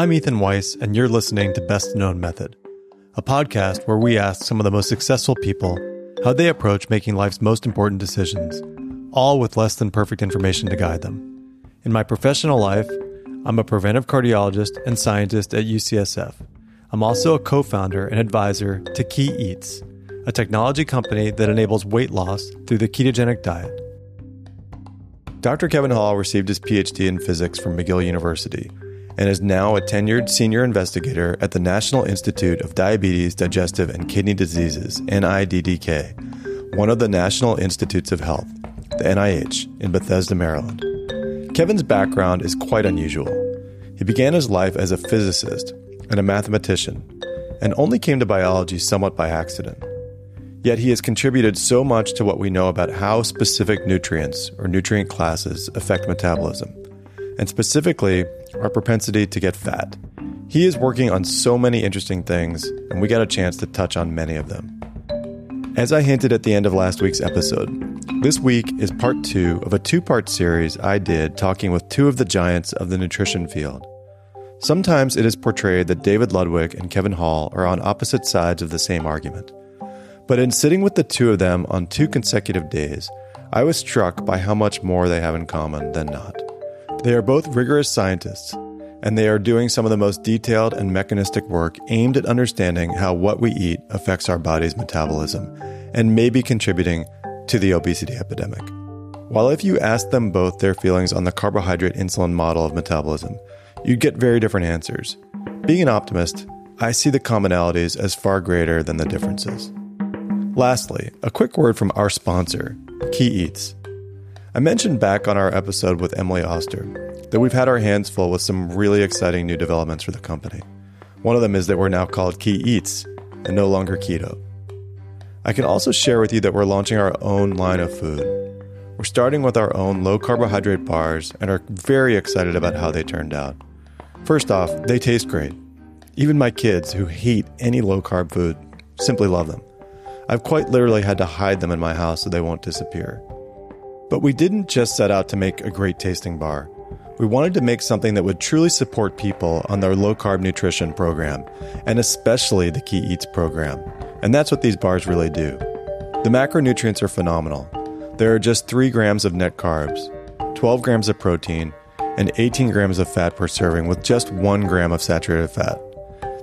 I'm Ethan Weiss, and you're listening to Best Known Method, a podcast where we ask some of the most successful people how they approach making life's most important decisions, all with less than perfect information to guide them. In my professional life, I'm a preventive cardiologist and scientist at UCSF. I'm also a co founder and advisor to Key Eats, a technology company that enables weight loss through the ketogenic diet. Dr. Kevin Hall received his PhD in physics from McGill University and is now a tenured senior investigator at the National Institute of Diabetes, Digestive, and Kidney Diseases, NIDDK, one of the National Institutes of Health, the NIH, in Bethesda, Maryland. Kevin's background is quite unusual. He began his life as a physicist and a mathematician, and only came to biology somewhat by accident. Yet he has contributed so much to what we know about how specific nutrients or nutrient classes affect metabolism, and specifically our propensity to get fat. He is working on so many interesting things, and we got a chance to touch on many of them. As I hinted at the end of last week's episode, this week is part two of a two part series I did talking with two of the giants of the nutrition field. Sometimes it is portrayed that David Ludwig and Kevin Hall are on opposite sides of the same argument. But in sitting with the two of them on two consecutive days, I was struck by how much more they have in common than not. They are both rigorous scientists, and they are doing some of the most detailed and mechanistic work aimed at understanding how what we eat affects our body's metabolism and may be contributing to the obesity epidemic. While if you asked them both their feelings on the carbohydrate insulin model of metabolism, you'd get very different answers. Being an optimist, I see the commonalities as far greater than the differences. Lastly, a quick word from our sponsor, Key Eats. I mentioned back on our episode with Emily Oster that we've had our hands full with some really exciting new developments for the company. One of them is that we're now called Key Eats and no longer Keyto. I can also share with you that we're launching our own line of food. We're starting with our own low carbohydrate bars and are very excited about how they turned out. First off, they taste great. Even my kids, who hate any low carb food, simply love them. I've quite literally had to hide them in my house so they won't disappear. But we didn't just set out to make a great tasting bar. We wanted to make something that would truly support people on their low carb nutrition program, and especially the Key Eats program. And that's what these bars really do. The macronutrients are phenomenal. There are just 3 grams of net carbs, 12 grams of protein, and 18 grams of fat per serving with just 1 gram of saturated fat.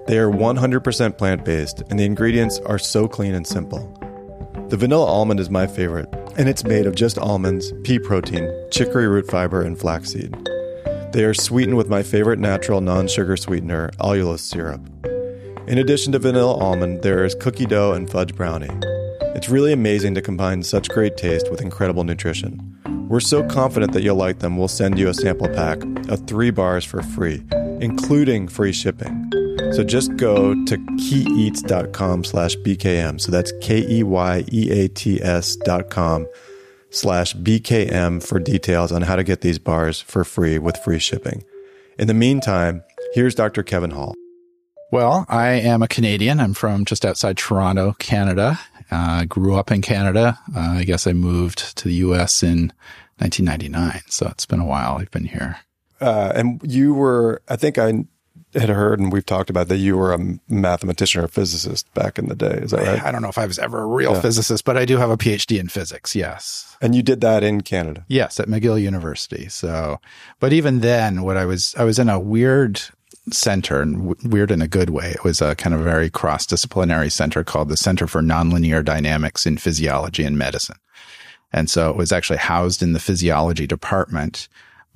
They are 100% plant based, and the ingredients are so clean and simple. The vanilla almond is my favorite, and it's made of just almonds, pea protein, chicory root fiber, and flaxseed. They are sweetened with my favorite natural non sugar sweetener, allulose syrup. In addition to vanilla almond, there is cookie dough and fudge brownie. It's really amazing to combine such great taste with incredible nutrition. We're so confident that you'll like them, we'll send you a sample pack of three bars for free, including free shipping. So just go to keyeats.com slash BKM. So that's K-E-Y-E-A-T-S dot com slash BKM for details on how to get these bars for free with free shipping. In the meantime, here's Dr. Kevin Hall. Well, I am a Canadian. I'm from just outside Toronto, Canada. Uh, grew up in Canada. Uh, I guess I moved to the U.S. in 1999. So it's been a while. I've been here. Uh, and you were, I think I had heard and we've talked about that you were a mathematician or a physicist back in the day. Is that right? I don't know if I was ever a real yeah. physicist, but I do have a PhD in physics. Yes. And you did that in Canada? Yes, at McGill University. So, but even then, what I was, I was in a weird center and w- weird in a good way. It was a kind of very cross disciplinary center called the Center for Nonlinear Dynamics in Physiology and Medicine. And so it was actually housed in the physiology department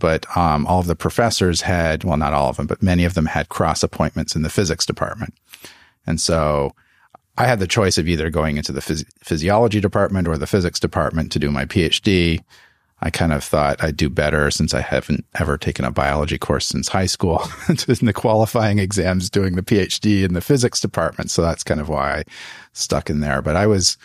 but um, all of the professors had, well, not all of them, but many of them had cross appointments in the physics department. And so I had the choice of either going into the phys- physiology department or the physics department to do my PhD. I kind of thought I'd do better since I haven't ever taken a biology course since high school in the qualifying exams doing the PhD in the physics department. So that's kind of why I stuck in there. But I was,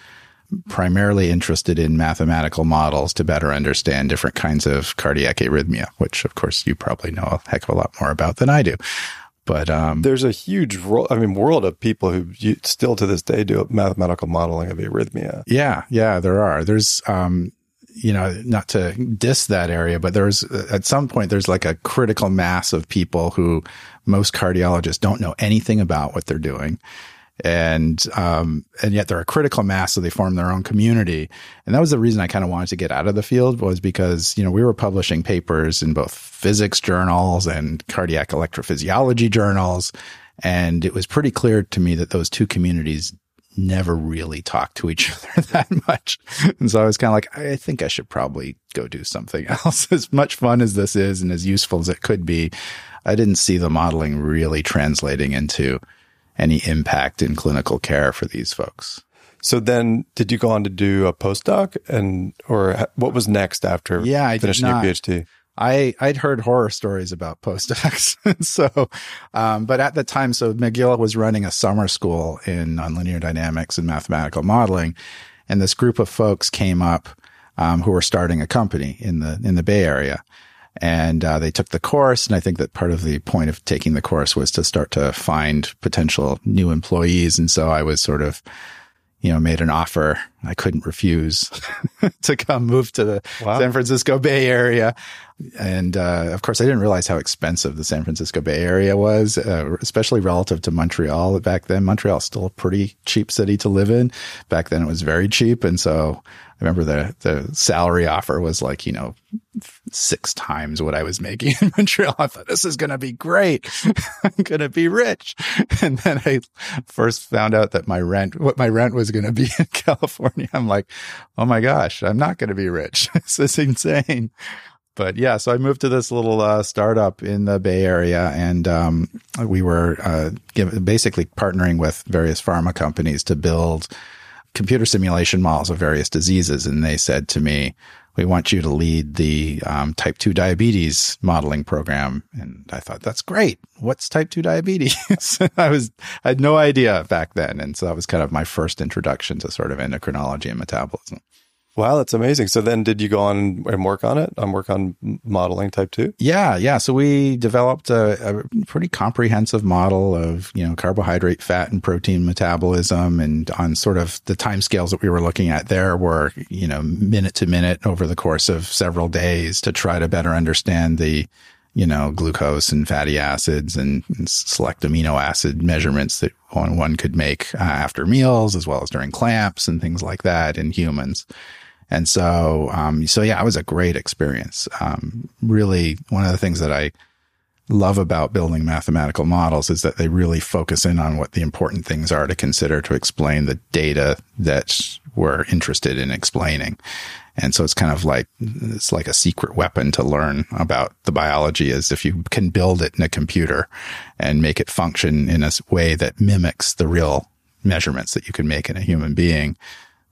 primarily interested in mathematical models to better understand different kinds of cardiac arrhythmia, which of course you probably know a heck of a lot more about than I do. But um, there's a huge, ro- I mean, world of people who still to this day do mathematical modeling of arrhythmia. Yeah, yeah, there are. There's, um, you know, not to diss that area, but there's at some point there's like a critical mass of people who most cardiologists don't know anything about what they're doing. And, um, and yet they're a critical mass. So they form their own community. And that was the reason I kind of wanted to get out of the field was because, you know, we were publishing papers in both physics journals and cardiac electrophysiology journals. And it was pretty clear to me that those two communities never really talk to each other that much. And so I was kind of like, I think I should probably go do something else. As much fun as this is and as useful as it could be, I didn't see the modeling really translating into any impact in clinical care for these folks. So then, did you go on to do a postdoc, and or what was next after? Yeah, I finishing your PhD. I I'd heard horror stories about postdocs, so um, but at the time, so McGill was running a summer school in nonlinear dynamics and mathematical modeling, and this group of folks came up um, who were starting a company in the in the Bay Area, and uh, they took the course. And I think that part of the point of taking the course was to start to find potential new employees, and so I was sort of you know, made an offer I couldn't refuse to come move to the wow. San Francisco Bay Area. And, uh, of course, I didn't realize how expensive the San Francisco Bay Area was, uh, especially relative to Montreal back then. Montreal is still a pretty cheap city to live in. Back then it was very cheap. And so I remember the, the salary offer was like, you know, six times what I was making in Montreal. I thought this is going to be great. I'm going to be rich. And then I first found out that my rent, what my rent was going to be in California. I'm like, oh my gosh, I'm not going to be rich. this is insane. But yeah, so I moved to this little uh, startup in the Bay Area, and um, we were uh, give, basically partnering with various pharma companies to build computer simulation models of various diseases. And they said to me, we want you to lead the um, type 2 diabetes modeling program. And I thought, that's great. What's type 2 diabetes? I was, I had no idea back then. And so that was kind of my first introduction to sort of endocrinology and metabolism. Wow, that's amazing. So then did you go on and work on it, on work on modeling type 2? Yeah, yeah. So we developed a, a, pretty comprehensive model of, you know, carbohydrate, fat and protein metabolism and on sort of the time scales that we were looking at there were, you know, minute to minute over the course of several days to try to better understand the you know, glucose and fatty acids and, and select amino acid measurements that one, one could make uh, after meals as well as during clamps and things like that in humans. And so, um, so yeah, it was a great experience. Um, really one of the things that I love about building mathematical models is that they really focus in on what the important things are to consider to explain the data that we're interested in explaining. And so it's kind of like, it's like a secret weapon to learn about the biology is if you can build it in a computer and make it function in a way that mimics the real measurements that you can make in a human being,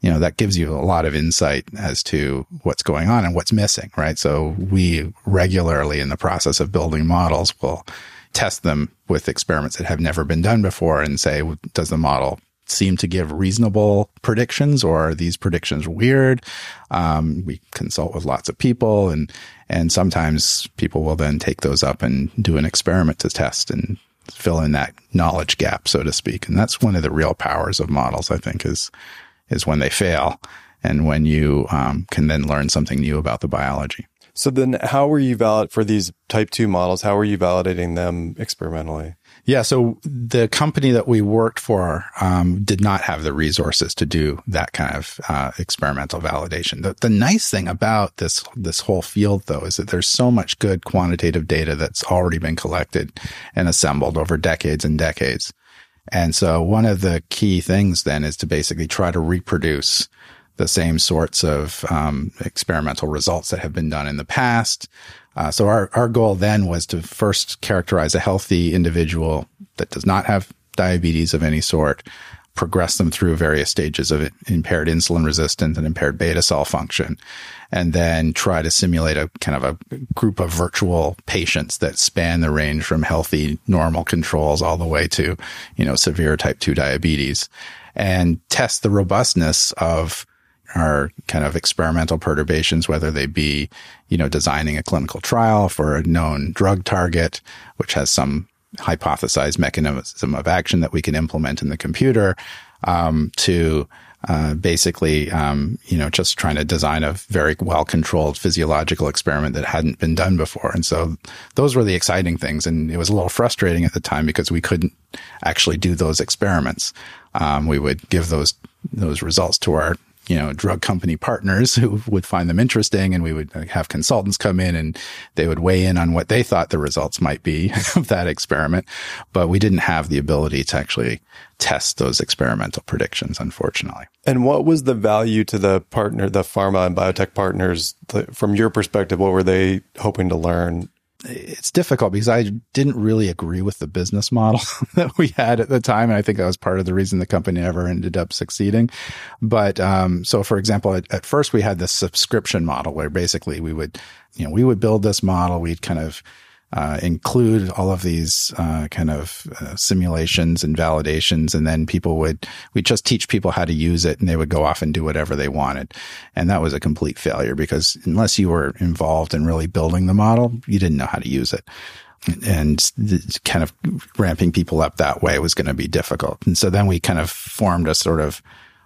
you know, that gives you a lot of insight as to what's going on and what's missing, right? So we regularly in the process of building models will test them with experiments that have never been done before and say, does the model seem to give reasonable predictions or are these predictions weird? Um, we consult with lots of people and, and sometimes people will then take those up and do an experiment to test and fill in that knowledge gap, so to speak. And that's one of the real powers of models, I think, is is when they fail and when you um, can then learn something new about the biology. So then how were you valid for these type 2 models? How were you validating them experimentally? Yeah. So the company that we worked for um, did not have the resources to do that kind of uh, experimental validation. The, the nice thing about this this whole field, though, is that there's so much good quantitative data that's already been collected and assembled over decades and decades. And so one of the key things then is to basically try to reproduce the same sorts of um, experimental results that have been done in the past. Uh, so our, our goal then was to first characterize a healthy individual that does not have diabetes of any sort, progress them through various stages of impaired insulin resistance and impaired beta cell function, and then try to simulate a kind of a group of virtual patients that span the range from healthy normal controls all the way to, you know, severe type 2 diabetes and test the robustness of our kind of experimental perturbations, whether they be, you know, designing a clinical trial for a known drug target, which has some hypothesized mechanism of action that we can implement in the computer, um, to uh, basically, um, you know, just trying to design a very well controlled physiological experiment that hadn't been done before. And so those were the exciting things. And it was a little frustrating at the time because we couldn't actually do those experiments. Um, we would give those, those results to our you know, drug company partners who would find them interesting and we would uh, have consultants come in and they would weigh in on what they thought the results might be of that experiment. But we didn't have the ability to actually test those experimental predictions, unfortunately. And what was the value to the partner, the pharma and biotech partners from your perspective? What were they hoping to learn it's difficult because I didn't really agree with the business model that we had at the time. And I think that was part of the reason the company never ended up succeeding. But, um, so for example, at, at first we had this subscription model where basically we would, you know, we would build this model. We'd kind of, uh, include all of these uh, kind of uh, simulations and validations, and then people would we just teach people how to use it, and they would go off and do whatever they wanted, and that was a complete failure because unless you were involved in really building the model, you didn't know how to use it. And kind of ramping people up that way was going to be difficult. And so then we kind of formed a sort of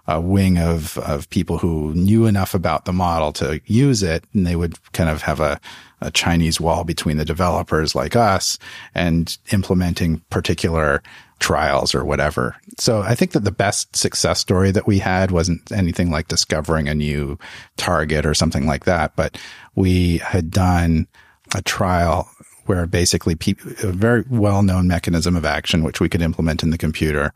a wing of, of people who knew enough about the model to use it. And they would kind of have a, a Chinese wall between the developers like us and implementing particular trials or whatever. So I think that the best success story that we had wasn't anything like discovering a new target or something like that, but we had done a trial where basically pe- a very well known mechanism of action, which we could implement in the computer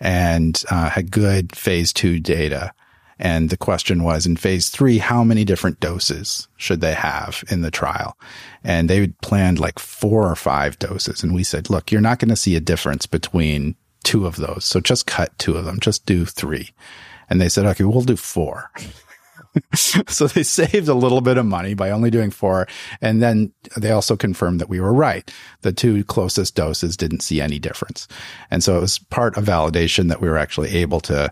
and uh, had good phase two data and the question was in phase three, how many different doses should they have in the trial? And they planned like four or five doses. And we said, look, you're not going to see a difference between two of those. So just cut two of them. Just do three. And they said, okay, we'll do four. so they saved a little bit of money by only doing four. And then they also confirmed that we were right. The two closest doses didn't see any difference. And so it was part of validation that we were actually able to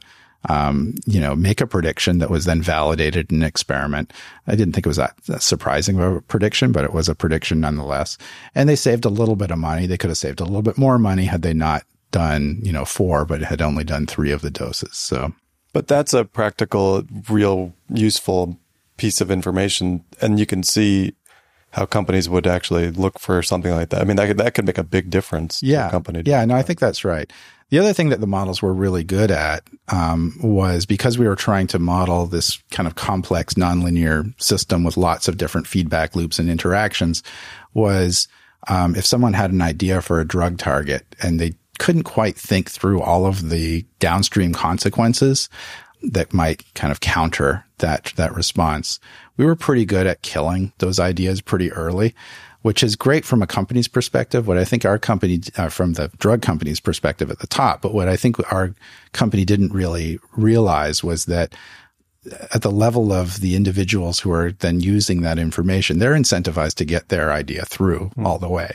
um, you know, make a prediction that was then validated in an experiment. I didn't think it was that, that surprising of a prediction, but it was a prediction nonetheless. And they saved a little bit of money. They could have saved a little bit more money had they not done, you know, four, but had only done three of the doses. So, but that's a practical, real useful piece of information. And you can see how companies would actually look for something like that. I mean, that could, that could make a big difference. Yeah. company. Yeah. No, I think that's right. The other thing that the models were really good at um, was because we were trying to model this kind of complex nonlinear system with lots of different feedback loops and interactions. Was um, if someone had an idea for a drug target and they couldn't quite think through all of the downstream consequences that might kind of counter that that response, we were pretty good at killing those ideas pretty early which is great from a company's perspective. What I think our company, uh, from the drug company's perspective at the top, but what I think our company didn't really realize was that at the level of the individuals who are then using that information, they're incentivized to get their idea through mm. all the way.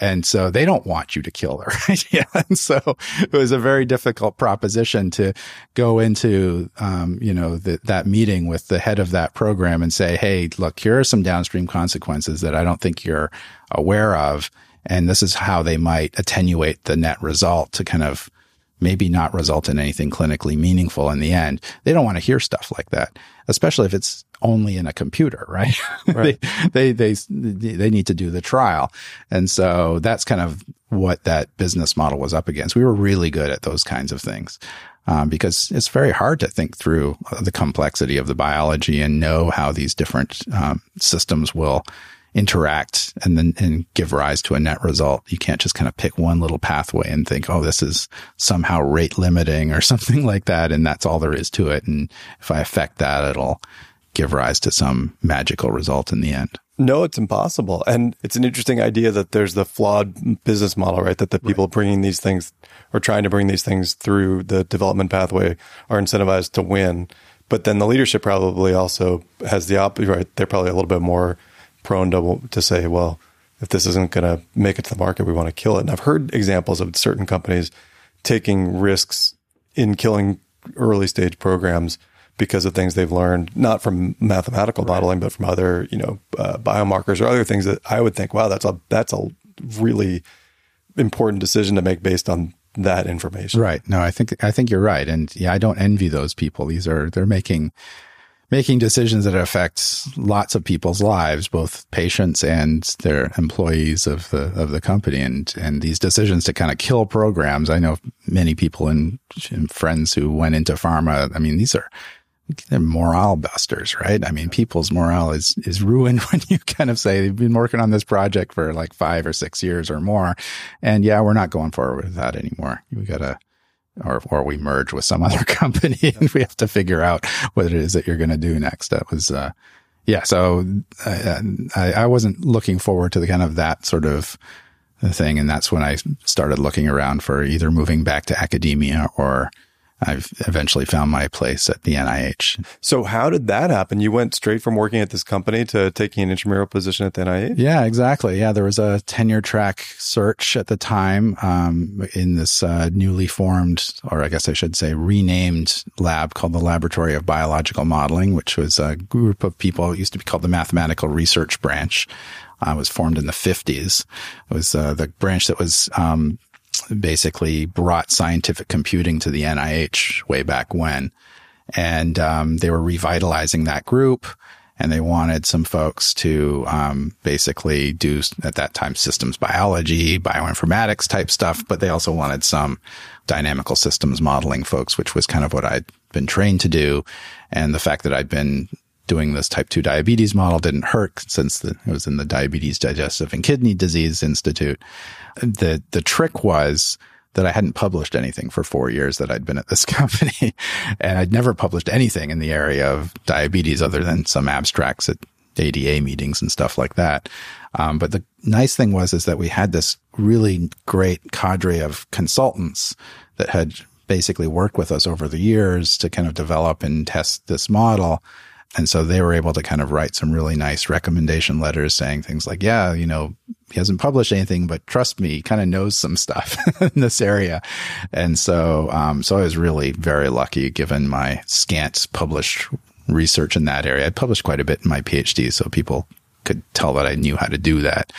And so they don't want you to kill their idea. And so it was a very difficult proposition to go into, um, you know, the, that meeting with the head of that program and say, Hey, look, here are some downstream consequences that I don't think you're aware of. And this is how they might attenuate the net result to kind of maybe not result in anything clinically meaningful in the end. They don't want to hear stuff like that, especially if it's only in a computer, right? right. they, they, they, they need to do the trial. And so that's kind of what that business model was up against. We were really good at those kinds of things. Um, because it's very hard to think through the complexity of the biology and know how these different um, systems will interact and then and give rise to a net result. You can't just kind of pick one little pathway and think, oh, this is somehow rate limiting or something like that. And that's all there is to it. And if I affect that, it'll give rise to some magical result in the end. No, it's impossible. And it's an interesting idea that there's the flawed business model, right? That the people right. bringing these things or trying to bring these things through the development pathway are incentivized to win. But then the leadership probably also has the opposite, right? They're probably a little bit more prone to to say, well, if this isn't going to make it to the market, we want to kill it. And I've heard examples of certain companies taking risks in killing early stage programs because of things they've learned, not from mathematical right. modeling, but from other, you know, uh, biomarkers or other things that I would think, wow, that's a that's a really important decision to make based on that information. Right. No, I think I think you're right, and yeah, I don't envy those people. These are they're making making decisions that affect lots of people's lives, both patients and their employees of the of the company, and and these decisions to kind of kill programs. I know many people and, and friends who went into pharma. I mean, these are they're morale busters, right? I mean, people's morale is, is ruined when you kind of say they've been working on this project for like five or six years or more. And yeah, we're not going forward with that anymore. We gotta, or, or we merge with some other company and we have to figure out what it is that you're going to do next. That was, uh, yeah. So I, I, I wasn't looking forward to the kind of that sort of thing. And that's when I started looking around for either moving back to academia or, I've eventually found my place at the NIH. So how did that happen? You went straight from working at this company to taking an intramural position at the NIH? Yeah, exactly. Yeah, there was a tenure track search at the time um, in this uh, newly formed, or I guess I should say renamed lab called the Laboratory of Biological Modeling, which was a group of people. It used to be called the Mathematical Research Branch. Uh, was formed in the 50s. It was uh, the branch that was um, basically brought scientific computing to the NIH way back when. And um, they were revitalizing that group and they wanted some folks to um, basically do at that time systems biology, bioinformatics type stuff, but they also wanted some dynamical systems modeling folks, which was kind of what I'd been trained to do. And the fact that I'd been doing this type 2 diabetes model didn't hurt since the, it was in the Diabetes Digestive and Kidney Disease Institute. The, the trick was that I hadn't published anything for four years that I'd been at this company. and I'd never published anything in the area of diabetes other than some abstracts at ADA meetings and stuff like that. Um, but the nice thing was, is that we had this really great cadre of consultants that had basically worked with us over the years to kind of develop and test this model. And so they were able to kind of write some really nice recommendation letters saying things like, yeah, you know, he hasn't published anything, but trust me, he kind of knows some stuff in this area. And so, um, so I was really very lucky given my scant published research in that area. I published quite a bit in my PhD, so people could tell that I knew how to do that.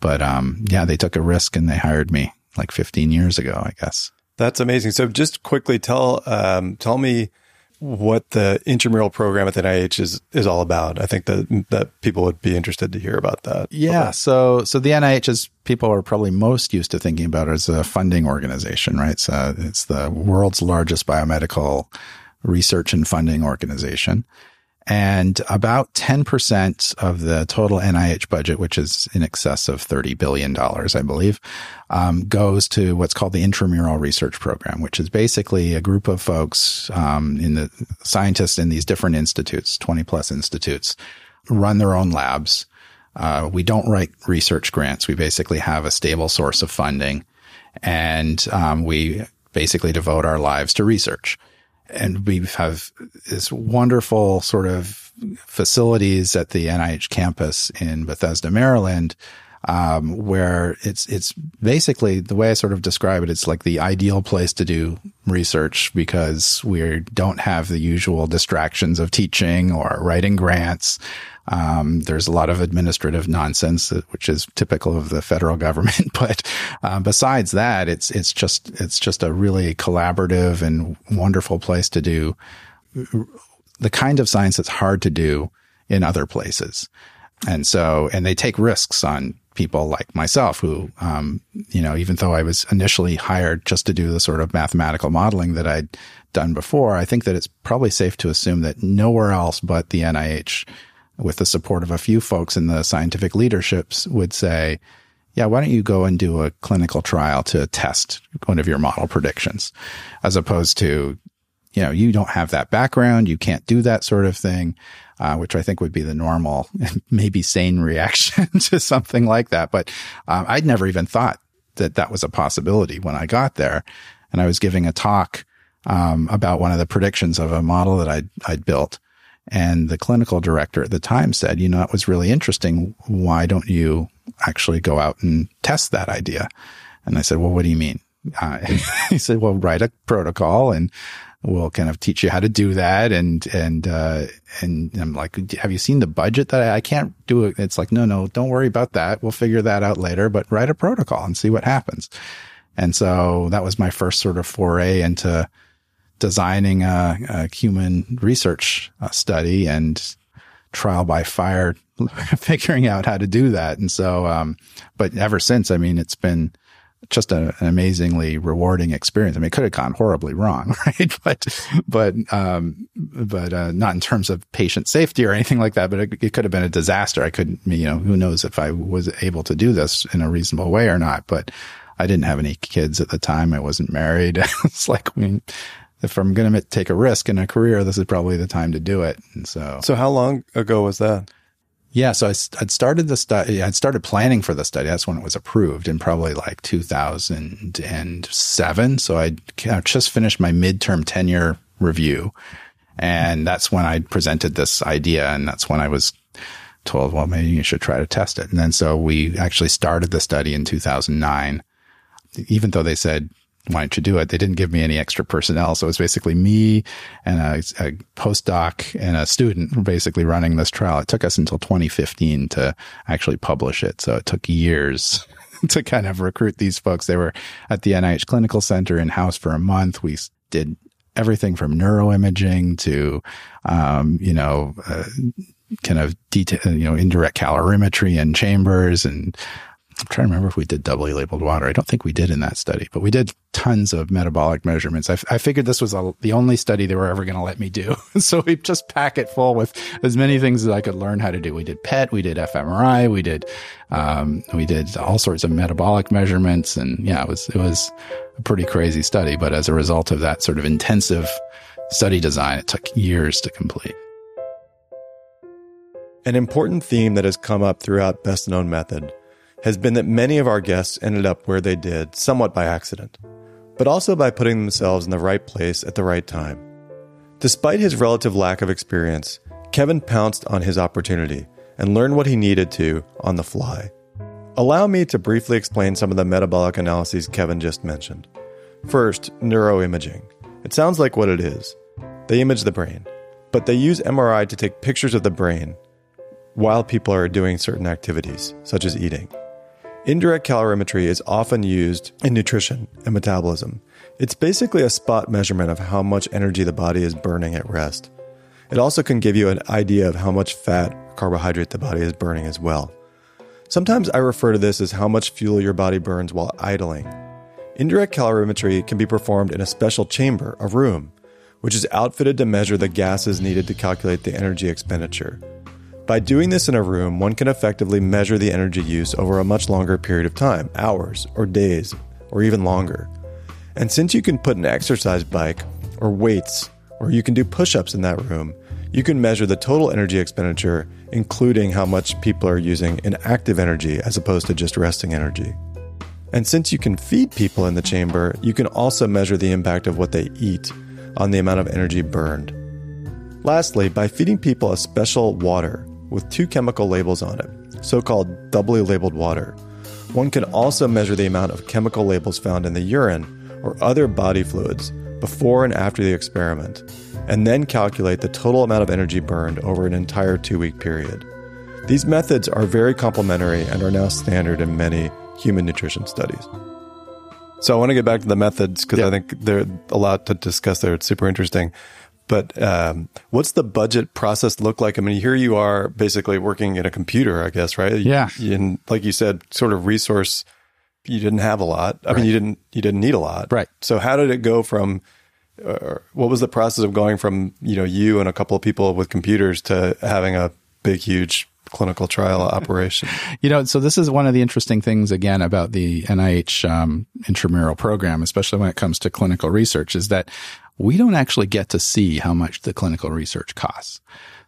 But, um, yeah, they took a risk and they hired me like 15 years ago, I guess. That's amazing. So just quickly tell, um, tell me, what the intramural program at the NIH is is all about. I think that that people would be interested to hear about that. Yeah. So so the NIH is people are probably most used to thinking about as a funding organization, right? So it's the world's largest biomedical research and funding organization. And about 10% of the total NIH budget, which is in excess of $30 billion, I believe, um, goes to what's called the intramural research program, which is basically a group of folks, um, in the scientists in these different institutes, 20 plus institutes, run their own labs. Uh, we don't write research grants. We basically have a stable source of funding and, um, we basically devote our lives to research and we have this wonderful sort of facilities at the NIH campus in Bethesda, Maryland, um, where it's it's basically the way I sort of describe it. It's like the ideal place to do research because we don't have the usual distractions of teaching or writing grants. Um, there's a lot of administrative nonsense, which is typical of the federal government. But um, besides that, it's it's just it's just a really collaborative and wonderful place to do the kind of science that's hard to do in other places. And so, and they take risks on people like myself who, um, you know, even though I was initially hired just to do the sort of mathematical modeling that I'd done before, I think that it's probably safe to assume that nowhere else but the NIH with the support of a few folks in the scientific leaderships would say, yeah, why don't you go and do a clinical trial to test one of your model predictions? As opposed to, you know, you don't have that background. You can't do that sort of thing, uh, which I think would be the normal, maybe sane reaction to something like that. But um, I'd never even thought that that was a possibility when I got there. And I was giving a talk um, about one of the predictions of a model that I'd, I'd built. And the clinical director at the time said, you know, that was really interesting. Why don't you actually go out and test that idea? And I said, well, what do you mean? Uh, he said, well, write a protocol and we'll kind of teach you how to do that. And, and, uh, and I'm like, have you seen the budget that I, I can't do it? It's like, no, no, don't worry about that. We'll figure that out later, but write a protocol and see what happens. And so that was my first sort of foray into designing a, a human research uh, study and trial by fire, figuring out how to do that. And so, um, but ever since, I mean, it's been just a, an amazingly rewarding experience. I mean, it could have gone horribly wrong, right? But, but, um, but, uh, not in terms of patient safety or anything like that, but it, it, could have been a disaster. I couldn't, you know, who knows if I was able to do this in a reasonable way or not, but I didn't have any kids at the time. I wasn't married. it's like, I mean, if I'm going to take a risk in a career, this is probably the time to do it. And so, so how long ago was that? Yeah, so I, would started the study. I'd started planning for the study. That's when it was approved in probably like 2007. So I'd just finished my midterm tenure review, and that's when I presented this idea, and that's when I was told, well, maybe you should try to test it. And then so we actually started the study in 2009. Even though they said why don't you do it? They didn't give me any extra personnel. So it was basically me and a, a, postdoc and a student basically running this trial. It took us until 2015 to actually publish it. So it took years to kind of recruit these folks. They were at the NIH Clinical Center in house for a month. We did everything from neuroimaging to, um, you know, uh, kind of detail, you know, indirect calorimetry in chambers and I'm trying to remember if we did doubly labeled water. I don't think we did in that study, but we did tons of metabolic measurements. I, I figured this was a, the only study they were ever going to let me do. so we just pack it full with as many things as I could learn how to do. We did PET, we did fMRI, we did, um, we did all sorts of metabolic measurements. And yeah, it was, it was a pretty crazy study. But as a result of that sort of intensive study design, it took years to complete. An important theme that has come up throughout Best Known Method has been that many of our guests ended up where they did somewhat by accident, but also by putting themselves in the right place at the right time. Despite his relative lack of experience, Kevin pounced on his opportunity and learned what he needed to on the fly. Allow me to briefly explain some of the metabolic analyses Kevin just mentioned. First, neuroimaging. It sounds like what it is. They image the brain, but they use MRI to take pictures of the brain while people are doing certain activities, such as eating. Indirect calorimetry is often used in nutrition and metabolism. It's basically a spot measurement of how much energy the body is burning at rest. It also can give you an idea of how much fat or carbohydrate the body is burning as well. Sometimes I refer to this as how much fuel your body burns while idling. Indirect calorimetry can be performed in a special chamber, a room, which is outfitted to measure the gases needed to calculate the energy expenditure. By doing this in a room, one can effectively measure the energy use over a much longer period of time hours, or days, or even longer. And since you can put an exercise bike, or weights, or you can do push ups in that room, you can measure the total energy expenditure, including how much people are using in active energy as opposed to just resting energy. And since you can feed people in the chamber, you can also measure the impact of what they eat on the amount of energy burned. Lastly, by feeding people a special water, with two chemical labels on it, so called doubly labeled water. One can also measure the amount of chemical labels found in the urine or other body fluids before and after the experiment, and then calculate the total amount of energy burned over an entire two week period. These methods are very complementary and are now standard in many human nutrition studies. So I want to get back to the methods because I think there's a lot to discuss there. It's super interesting. But um, what's the budget process look like? I mean, here you are basically working in a computer, I guess, right? Yeah. And like you said, sort of resource. You didn't have a lot. I right. mean, you didn't you didn't need a lot. Right. So how did it go from? Uh, what was the process of going from you know you and a couple of people with computers to having a big, huge clinical trial operation. You know, so this is one of the interesting things again about the NIH um, intramural program, especially when it comes to clinical research, is that we don't actually get to see how much the clinical research costs.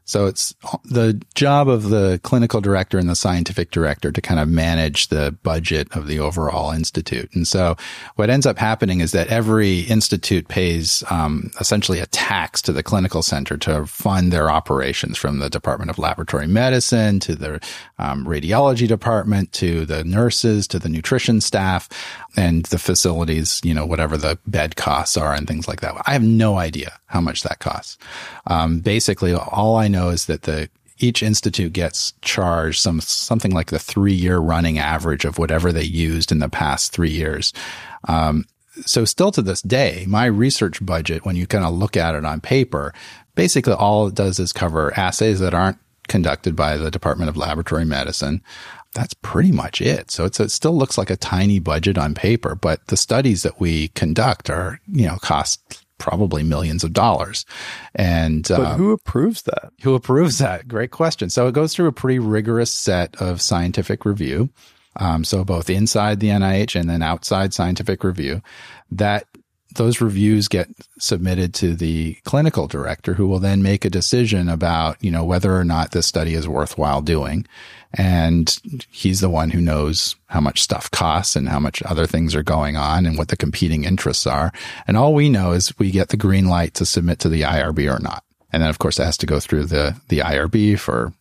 So it's the job of the clinical director and the scientific director to kind of manage the budget of the overall institute. And so what ends up happening is that every institute pays um, essentially a tax to the clinical center to fund their operations from the Department of Laboratory Medicine to the um, radiology department to the nurses to the nutrition staff and the facilities, you know, whatever the bed costs are and things like that. I have no idea how much that costs. Um, basically, all I know is that the each institute gets charged some something like the three year running average of whatever they used in the past three years. Um, so still to this day, my research budget, when you kind of look at it on paper, basically all it does is cover assays that aren't conducted by the Department of Laboratory Medicine. That's pretty much it. So it still looks like a tiny budget on paper, but the studies that we conduct are, you know, cost probably millions of dollars. And but um, who approves that? Who approves that? Great question. So it goes through a pretty rigorous set of scientific review. Um, so both inside the NIH and then outside scientific review that those reviews get submitted to the clinical director who will then make a decision about, you know, whether or not this study is worthwhile doing. And he's the one who knows how much stuff costs and how much other things are going on and what the competing interests are. And all we know is we get the green light to submit to the IRB or not. And then, of course, it has to go through the, the IRB for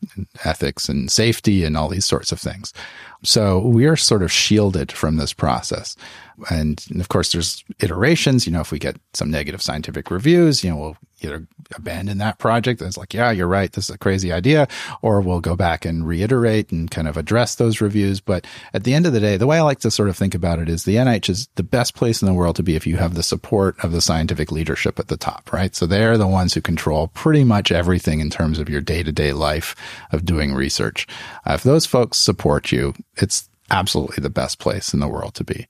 ethics and safety and all these sorts of things. So we are sort of shielded from this process. And, of course, there's iterations. You know, if we get some negative scientific reviews, you know, we'll either abandon that project and it's like, yeah, you're right. This is a crazy idea. Or we'll go back and reiterate and kind of address those reviews. But at the end of the day, the way I like to sort of think about it is the NIH is the best place in the world to be if you have the support of the scientific leadership at the top, right? So they're the ones who control pretty much everything in terms of your day to day life of doing research. Uh, if those folks support you, it's absolutely the best place in the world to be.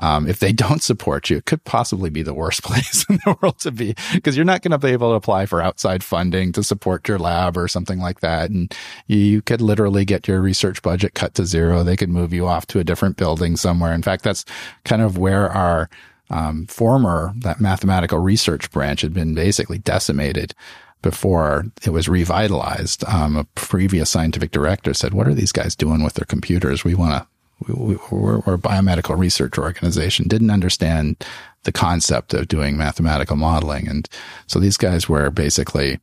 Um, if they don't support you, it could possibly be the worst place in the world to be because you're not going to be able to apply for outside funding to support your lab or something like that. And you could literally get your research budget cut to zero. They could move you off to a different building somewhere. In fact, that's kind of where our um, former, that mathematical research branch had been basically decimated before it was revitalized. Um, a previous scientific director said, what are these guys doing with their computers? We want to we, we're, a biomedical research organization, didn't understand the concept of doing mathematical modeling. And so these guys were basically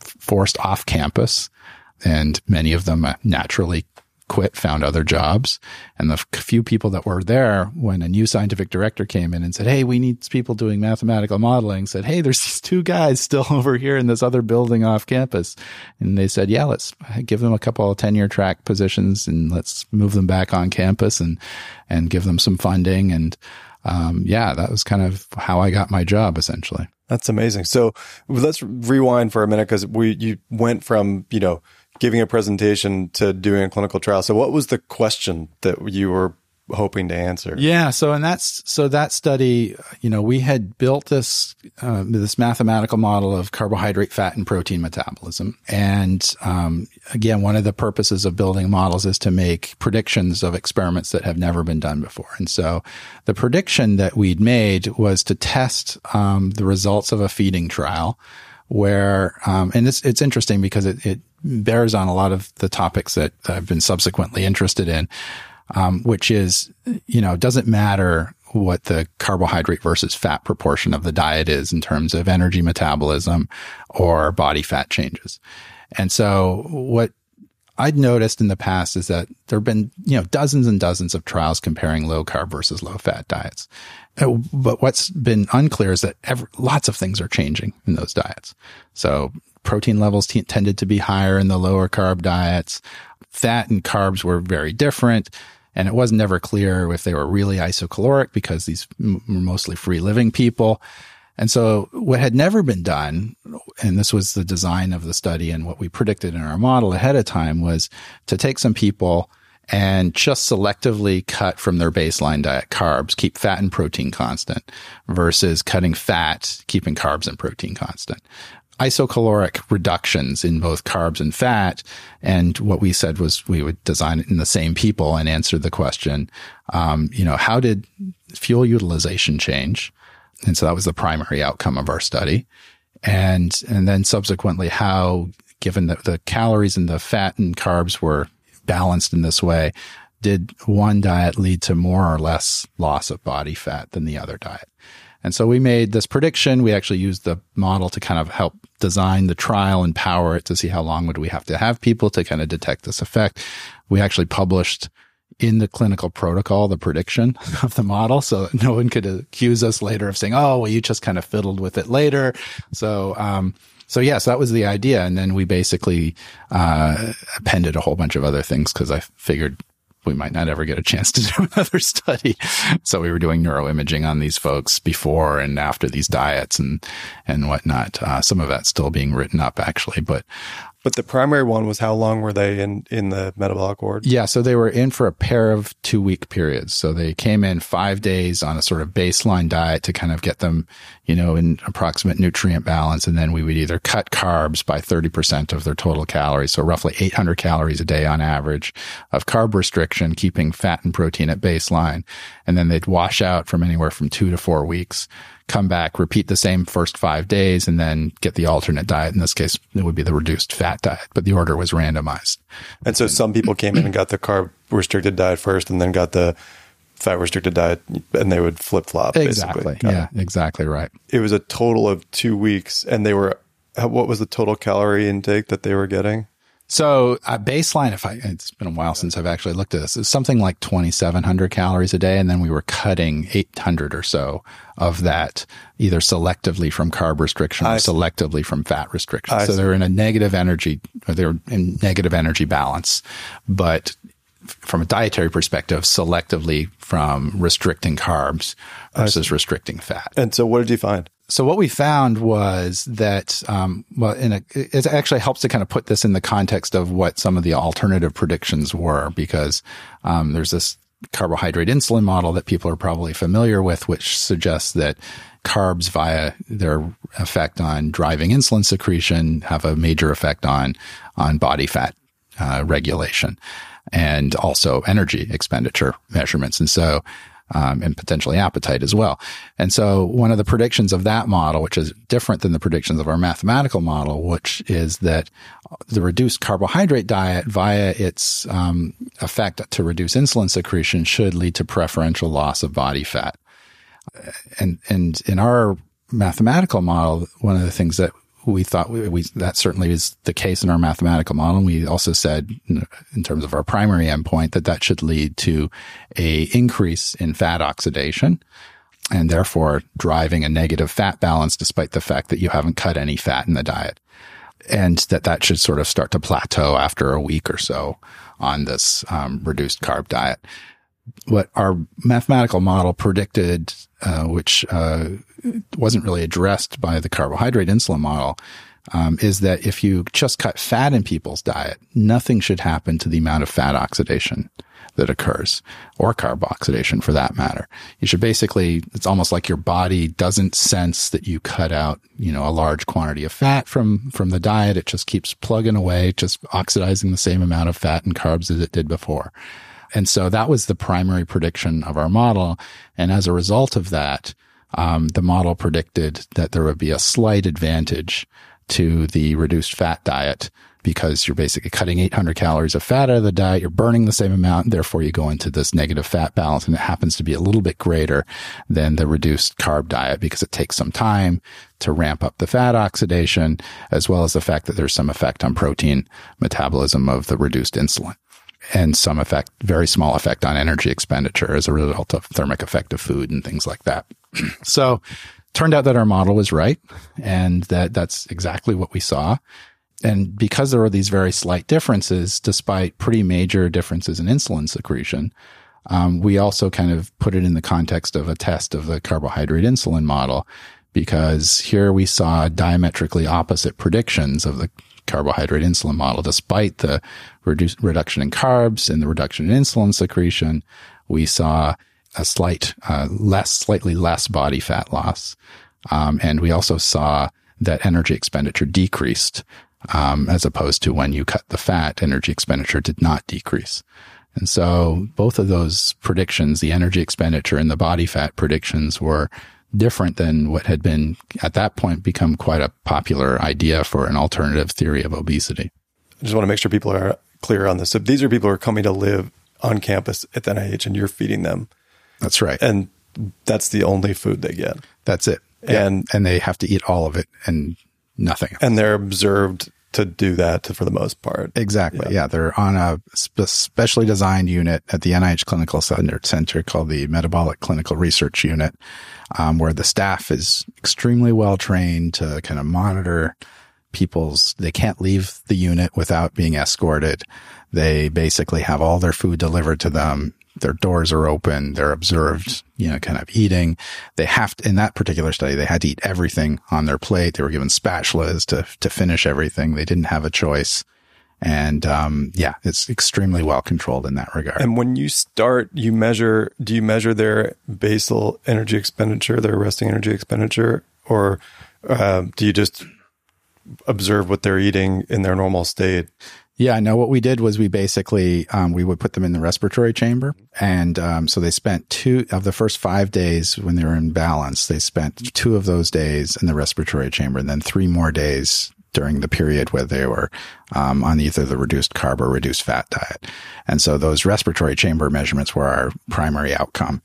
forced off campus and many of them uh, naturally quit, found other jobs. And the few people that were there when a new scientific director came in and said, Hey, we need people doing mathematical modeling said, Hey, there's these two guys still over here in this other building off campus. And they said, yeah, let's give them a couple of tenure track positions and let's move them back on campus and, and give them some funding. And, um, yeah, that was kind of how I got my job essentially. That's amazing. So let's rewind for a minute because we, you went from, you know, giving a presentation to doing a clinical trial. So what was the question that you were hoping to answer? Yeah. So, and that's, so that study, you know, we had built this, uh, this mathematical model of carbohydrate, fat, and protein metabolism. And, um, again, one of the purposes of building models is to make predictions of experiments that have never been done before. And so the prediction that we'd made was to test, um, the results of a feeding trial where, um, and it's, it's interesting because it, it bears on a lot of the topics that I've been subsequently interested in, um, which is, you know, doesn't matter what the carbohydrate versus fat proportion of the diet is in terms of energy metabolism or body fat changes. And so what I'd noticed in the past is that there have been, you know, dozens and dozens of trials comparing low carb versus low fat diets. Uh, but what's been unclear is that every, lots of things are changing in those diets. So protein levels t- tended to be higher in the lower carb diets. Fat and carbs were very different. And it was never clear if they were really isocaloric because these were mostly free living people. And so what had never been done, and this was the design of the study and what we predicted in our model ahead of time was to take some people and just selectively cut from their baseline diet carbs, keep fat and protein constant versus cutting fat, keeping carbs and protein constant isocaloric reductions in both carbs and fat. And what we said was we would design it in the same people and answer the question, um, you know, how did fuel utilization change? And so that was the primary outcome of our study. And, and then subsequently how, given that the calories and the fat and carbs were balanced in this way, did one diet lead to more or less loss of body fat than the other diet? And so we made this prediction. We actually used the model to kind of help design the trial and power it to see how long would we have to have people to kind of detect this effect. We actually published in the clinical protocol the prediction of the model so no one could accuse us later of saying, oh, well, you just kind of fiddled with it later. So, um, So yes, that was the idea. And then we basically, uh, appended a whole bunch of other things because I figured we might not ever get a chance to do another study. So we were doing neuroimaging on these folks before and after these diets and, and whatnot. Uh, some of that's still being written up actually, but but the primary one was how long were they in, in the metabolic ward? Yeah. So they were in for a pair of two week periods. So they came in five days on a sort of baseline diet to kind of get them, you know, in approximate nutrient balance. And then we would either cut carbs by 30% of their total calories. So roughly 800 calories a day on average of carb restriction, keeping fat and protein at baseline. And then they'd wash out from anywhere from two to four weeks come back, repeat the same first five days, and then get the alternate diet. In this case, it would be the reduced fat diet, but the order was randomized. And so some people came in and got the carb restricted diet first and then got the fat restricted diet and they would flip flop. Exactly. yeah, it. exactly right. It was a total of two weeks and they were, uh, what was the total calorie intake that they were getting? So a baseline, if I, it's been a while since I've actually looked at this, is something like 2,700 calories a day. And then we were cutting 800 or so of that either selectively from carb restriction or I, selectively from fat restriction. I, so they're in a negative energy, or they're in negative energy balance, but from a dietary perspective, selectively from restricting carbs versus restricting fat. And so what did you find? So what we found was that, um, well, a, it actually helps to kind of put this in the context of what some of the alternative predictions were, because um, there's this carbohydrate insulin model that people are probably familiar with, which suggests that carbs via their effect on driving insulin secretion have a major effect on on body fat uh, regulation and also energy expenditure measurements. And so um, and potentially appetite as well. And so one of the predictions of that model, which is different than the predictions of our mathematical model, which is that the reduced carbohydrate diet via its um, effect to reduce insulin secretion should lead to preferential loss of body fat. And and in our mathematical model, one of the things that we thought we, we, that certainly is the case in our mathematical model. We also said in terms of our primary endpoint that that should lead to a increase in fat oxidation and therefore driving a negative fat balance despite the fact that you haven't cut any fat in the diet. And that that should sort of start to plateau after a week or so on this um, reduced carb diet. What our mathematical model predicted, uh, which uh, wasn't really addressed by the carbohydrate insulin model um, is that if you just cut fat in people's diet, nothing should happen to the amount of fat oxidation that occurs or carb oxidation for that matter. You should basically, it's almost like your body doesn't sense that you cut out, you know, a large quantity of fat from, from the diet. It just keeps plugging away, just oxidizing the same amount of fat and carbs as it did before. And so that was the primary prediction of our model. And as a result of that, um, the model predicted that there would be a slight advantage to the reduced fat diet because you're basically cutting 800 calories of fat out of the diet. You're burning the same amount. Therefore you go into this negative fat balance and it happens to be a little bit greater than the reduced carb diet because it takes some time to ramp up the fat oxidation as well as the fact that there's some effect on protein metabolism of the reduced insulin and some effect, very small effect on energy expenditure as a result of thermic effect of food and things like that. so turned out that our model was right and that that's exactly what we saw. And because there were these very slight differences, despite pretty major differences in insulin secretion, um, we also kind of put it in the context of a test of the carbohydrate insulin model because here we saw diametrically opposite predictions of the carbohydrate insulin model. Despite the reduce, reduction in carbs and the reduction in insulin secretion, we saw a slight, uh, less, slightly less body fat loss. Um, and we also saw that energy expenditure decreased, um, as opposed to when you cut the fat, energy expenditure did not decrease. And so both of those predictions, the energy expenditure and the body fat predictions were different than what had been at that point become quite a popular idea for an alternative theory of obesity. I just want to make sure people are clear on this. So these are people who are coming to live on campus at the NIH and you're feeding them. That's right. And that's the only food they get. That's it. And yeah. and they have to eat all of it and nothing. Else. And they're observed to do that to, for the most part. Exactly. Yeah. yeah. They're on a spe- specially designed unit at the NIH Clinical Center, Center called the Metabolic Clinical Research Unit, um, where the staff is extremely well trained to kind of monitor people's, they can't leave the unit without being escorted. They basically have all their food delivered to them. Their doors are open. They're observed, you know, kind of eating. They have to, in that particular study, they had to eat everything on their plate. They were given spatulas to, to finish everything. They didn't have a choice. And, um, yeah, it's extremely well controlled in that regard. And when you start, you measure, do you measure their basal energy expenditure, their resting energy expenditure, or uh, do you just observe what they're eating in their normal state? Yeah, no. What we did was we basically um, we would put them in the respiratory chamber, and um, so they spent two of the first five days when they were in balance. They spent two of those days in the respiratory chamber, and then three more days during the period where they were um, on either the reduced carb or reduced fat diet. And so those respiratory chamber measurements were our primary outcome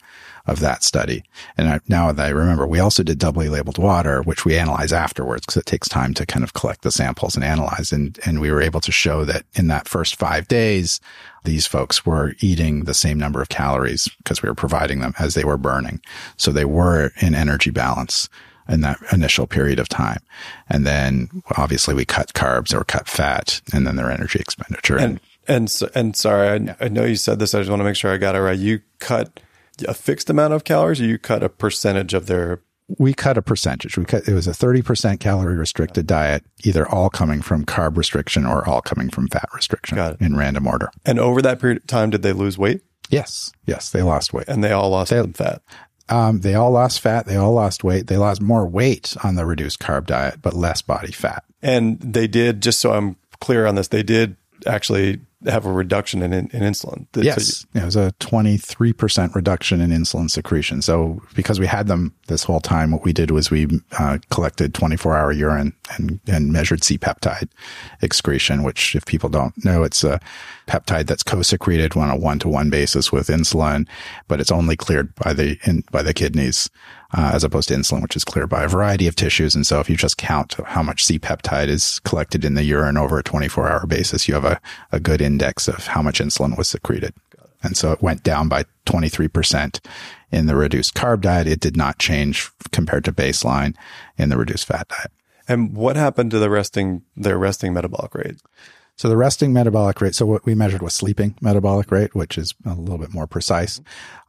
of that study. And I, now that I remember, we also did doubly labeled water, which we analyze afterwards because it takes time to kind of collect the samples and analyze. And, and we were able to show that in that first five days, these folks were eating the same number of calories because we were providing them as they were burning. So they were in energy balance in that initial period of time. And then obviously we cut carbs or cut fat and then their energy expenditure. And, and, and sorry, I, yeah. I know you said this. I just want to make sure I got it right. You cut a fixed amount of calories or you cut a percentage of their we cut a percentage. We cut it was a 30% calorie restricted diet, either all coming from carb restriction or all coming from fat restriction in random order. And over that period of time, did they lose weight? Yes. Yes, they lost weight. And they all lost they, fat. Um, they all lost fat. They all lost weight. They lost more weight on the reduced carb diet, but less body fat. And they did, just so I'm clear on this, they did actually have a reduction in, in, in insulin. Yes, you, it was a 23% reduction in insulin secretion. So because we had them this whole time, what we did was we uh, collected 24 hour urine and, and measured C-peptide excretion, which if people don't know, it's a peptide that's co-secreted on a one to one basis with insulin, but it's only cleared by the, in, by the kidneys uh, as opposed to insulin, which is cleared by a variety of tissues. And so if you just count how much C peptide is collected in the urine over a 24 hour basis, you have a, a good index of how much insulin was secreted. And so it went down by 23% in the reduced carb diet. It did not change compared to baseline in the reduced fat diet. And what happened to the resting, their resting metabolic rate? So the resting metabolic rate. So what we measured was sleeping metabolic rate, which is a little bit more precise.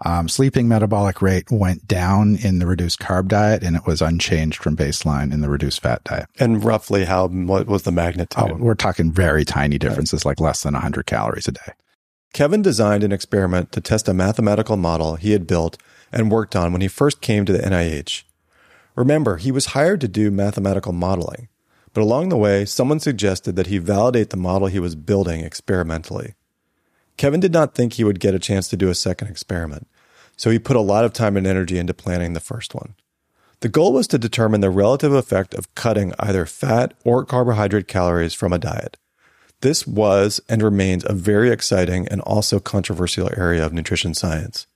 Um, sleeping metabolic rate went down in the reduced carb diet and it was unchanged from baseline in the reduced fat diet. And roughly how, what was the magnitude? Oh, we're talking very tiny differences, right. like less than 100 calories a day. Kevin designed an experiment to test a mathematical model he had built and worked on when he first came to the NIH. Remember, he was hired to do mathematical modeling. But along the way, someone suggested that he validate the model he was building experimentally. Kevin did not think he would get a chance to do a second experiment, so he put a lot of time and energy into planning the first one. The goal was to determine the relative effect of cutting either fat or carbohydrate calories from a diet. This was and remains a very exciting and also controversial area of nutrition science.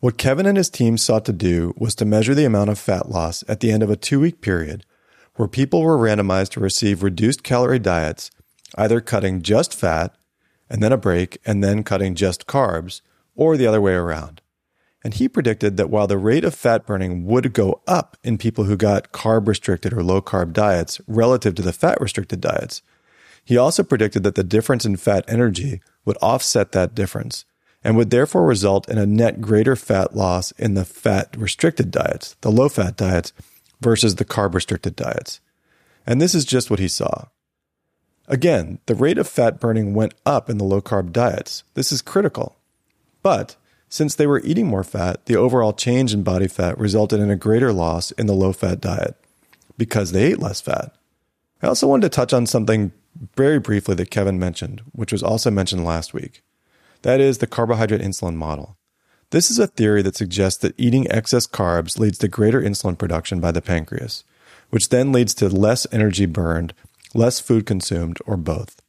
What Kevin and his team sought to do was to measure the amount of fat loss at the end of a two week period where people were randomized to receive reduced calorie diets, either cutting just fat and then a break and then cutting just carbs, or the other way around. And he predicted that while the rate of fat burning would go up in people who got carb restricted or low carb diets relative to the fat restricted diets, he also predicted that the difference in fat energy would offset that difference and would therefore result in a net greater fat loss in the fat restricted diets, the low fat diets, versus the carb restricted diets. And this is just what he saw. Again, the rate of fat burning went up in the low carb diets. This is critical. But since they were eating more fat, the overall change in body fat resulted in a greater loss in the low fat diet because they ate less fat. I also wanted to touch on something very briefly that Kevin mentioned, which was also mentioned last week. That is the carbohydrate insulin model. This is a theory that suggests that eating excess carbs leads to greater insulin production by the pancreas, which then leads to less energy burned, less food consumed, or both.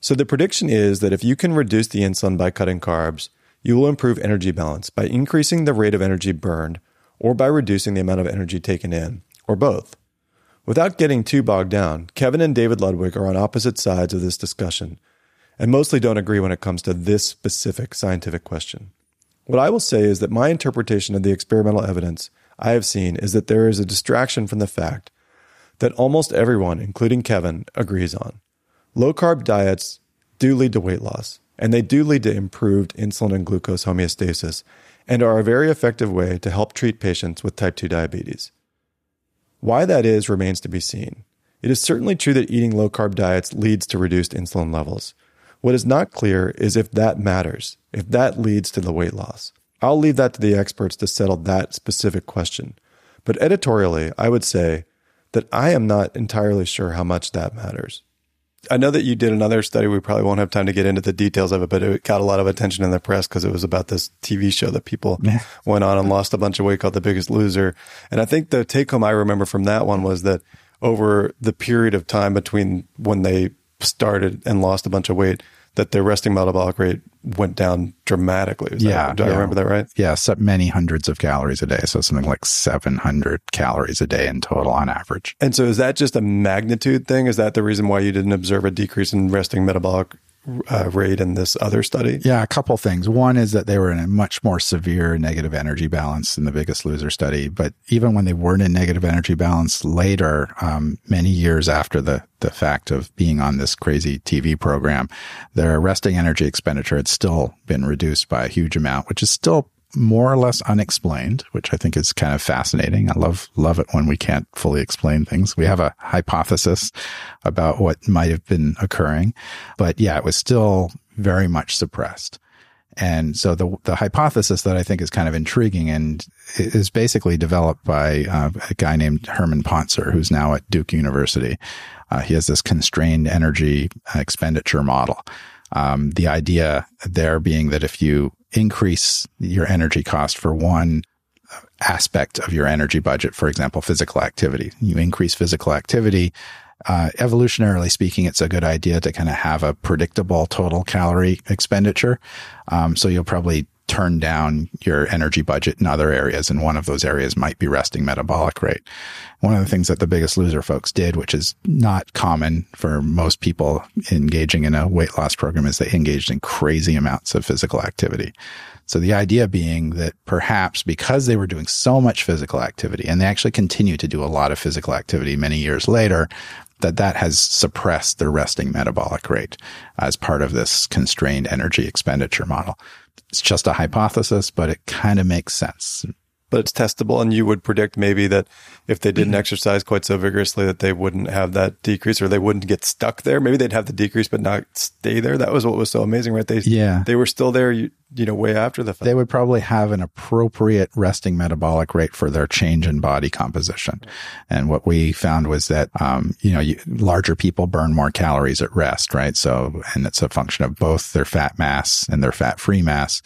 So the prediction is that if you can reduce the insulin by cutting carbs, you will improve energy balance by increasing the rate of energy burned or by reducing the amount of energy taken in, or both. Without getting too bogged down, Kevin and David Ludwig are on opposite sides of this discussion and mostly don't agree when it comes to this specific scientific question. What I will say is that my interpretation of the experimental evidence I have seen is that there is a distraction from the fact that almost everyone, including Kevin, agrees on. Low carb diets do lead to weight loss, and they do lead to improved insulin and glucose homeostasis, and are a very effective way to help treat patients with type 2 diabetes. Why that is remains to be seen. It is certainly true that eating low carb diets leads to reduced insulin levels. What is not clear is if that matters, if that leads to the weight loss. I'll leave that to the experts to settle that specific question. But editorially, I would say that I am not entirely sure how much that matters. I know that you did another study. We probably won't have time to get into the details of it, but it got a lot of attention in the press because it was about this TV show that people went on and lost a bunch of weight called The Biggest Loser. And I think the take home I remember from that one was that over the period of time between when they started and lost a bunch of weight, that their resting metabolic rate went down dramatically. Is yeah. That, do yeah. I remember that right? Yeah. So many hundreds of calories a day. So something like 700 calories a day in total on average. And so is that just a magnitude thing? Is that the reason why you didn't observe a decrease in resting metabolic uh, rate in this other study? Yeah, a couple things. One is that they were in a much more severe negative energy balance in the Biggest Loser study. But even when they weren't in negative energy balance later, um, many years after the the fact of being on this crazy TV program, their resting energy expenditure had still been reduced by a huge amount, which is still more or less unexplained, which I think is kind of fascinating. I love love it when we can't fully explain things. We have a hypothesis about what might have been occurring, but yeah, it was still very much suppressed. And so the the hypothesis that I think is kind of intriguing and is basically developed by uh, a guy named Herman Pontzer, who's now at Duke University. Uh, he has this constrained energy expenditure model. Um, the idea there being that if you increase your energy cost for one aspect of your energy budget, for example, physical activity, you increase physical activity. Uh, evolutionarily speaking, it's a good idea to kind of have a predictable total calorie expenditure. Um, so you'll probably turn down your energy budget in other areas. And one of those areas might be resting metabolic rate. One of the things that the biggest loser folks did, which is not common for most people engaging in a weight loss program, is they engaged in crazy amounts of physical activity. So the idea being that perhaps because they were doing so much physical activity and they actually continue to do a lot of physical activity many years later, that that has suppressed their resting metabolic rate as part of this constrained energy expenditure model. It's just a hypothesis, but it kind of makes sense. But it's testable, and you would predict maybe that if they didn't mm-hmm. exercise quite so vigorously, that they wouldn't have that decrease, or they wouldn't get stuck there. Maybe they'd have the decrease, but not stay there. That was what was so amazing, right? They yeah, they were still there. You, you know, way after the fact. They would probably have an appropriate resting metabolic rate for their change in body composition. And what we found was that, um, you know, you, larger people burn more calories at rest, right? So, and it's a function of both their fat mass and their fat free mass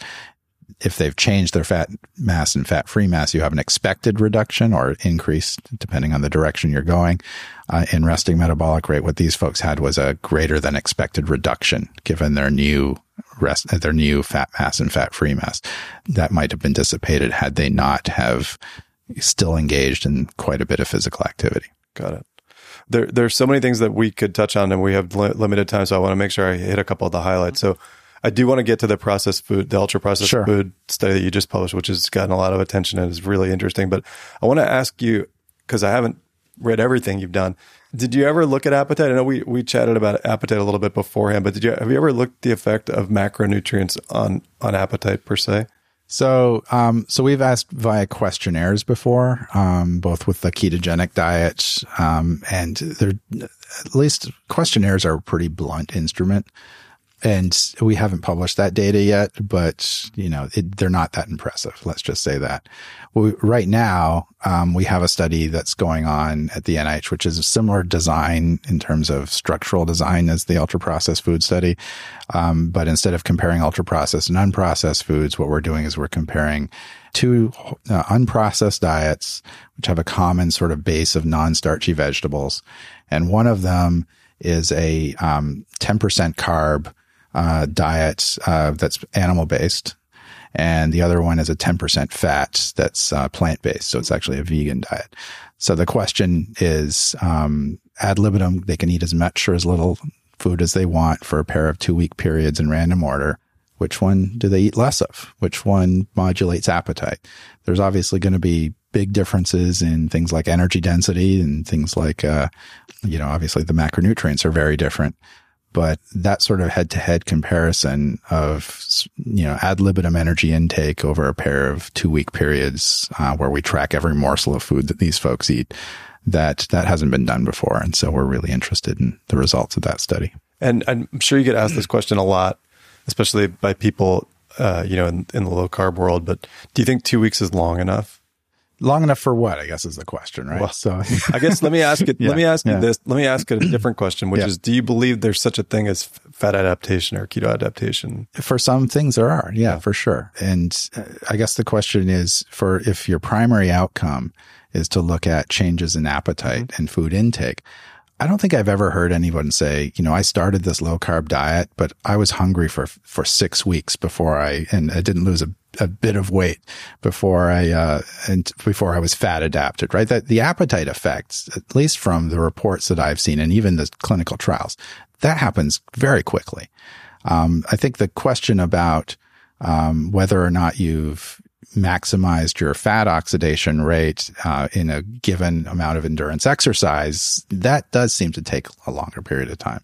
if they've changed their fat mass and fat free mass, you have an expected reduction or increase depending on the direction you're going. Uh, in resting metabolic rate, what these folks had was a greater than expected reduction given their new rest, their new fat mass and fat free mass. That might have been dissipated had they not have still engaged in quite a bit of physical activity. Got it. There, there's so many things that we could touch on and we have li- limited time. So I want to make sure I hit a couple of the highlights. So I do want to get to the processed food, the ultra processed sure. food study that you just published, which has gotten a lot of attention and is really interesting. But I want to ask you, because I haven't read everything you've done. Did you ever look at appetite? I know we, we chatted about appetite a little bit beforehand, but did you have you ever looked the effect of macronutrients on on appetite per se? So, um, so we've asked via questionnaires before, um, both with the ketogenic diet, um, and they're at least questionnaires are a pretty blunt instrument and we haven't published that data yet, but you know it, they're not that impressive. Let's just say that. We, right now, um, we have a study that's going on at the NIH, which is a similar design in terms of structural design as the ultra processed food study. Um, but instead of comparing ultra processed and unprocessed foods, what we're doing is we're comparing two uh, unprocessed diets, which have a common sort of base of non-starchy vegetables, and one of them is a um, 10% carb uh, diet uh, that's animal based, and the other one is a 10% fat that's uh, plant based. So it's actually a vegan diet. So the question is um, ad libitum, they can eat as much or as little food as they want for a pair of two week periods in random order. Which one do they eat less of? Which one modulates appetite? There's obviously going to be big differences in things like energy density and things like, uh, you know, obviously the macronutrients are very different. But that sort of head to head comparison of, you know, ad libitum energy intake over a pair of two week periods, uh, where we track every morsel of food that these folks eat, that, that hasn't been done before. And so we're really interested in the results of that study. And I'm sure you get asked this question a lot, especially by people, uh, you know, in, in the low carb world. But do you think two weeks is long enough? Long enough for what? I guess is the question, right? Well, so I guess let me ask it. yeah, let me ask yeah. you this. Let me ask it a different question, which yeah. is: Do you believe there's such a thing as fat adaptation or keto adaptation? For some things, there are. Yeah, for sure. And uh, I guess the question is: for if your primary outcome is to look at changes in appetite mm-hmm. and food intake. I don't think I've ever heard anyone say, you know, I started this low carb diet, but I was hungry for, for six weeks before I, and I didn't lose a, a bit of weight before I, uh, and before I was fat adapted, right? That the appetite effects, at least from the reports that I've seen and even the clinical trials, that happens very quickly. Um, I think the question about, um, whether or not you've maximized your fat oxidation rate uh, in a given amount of endurance exercise, that does seem to take a longer period of time.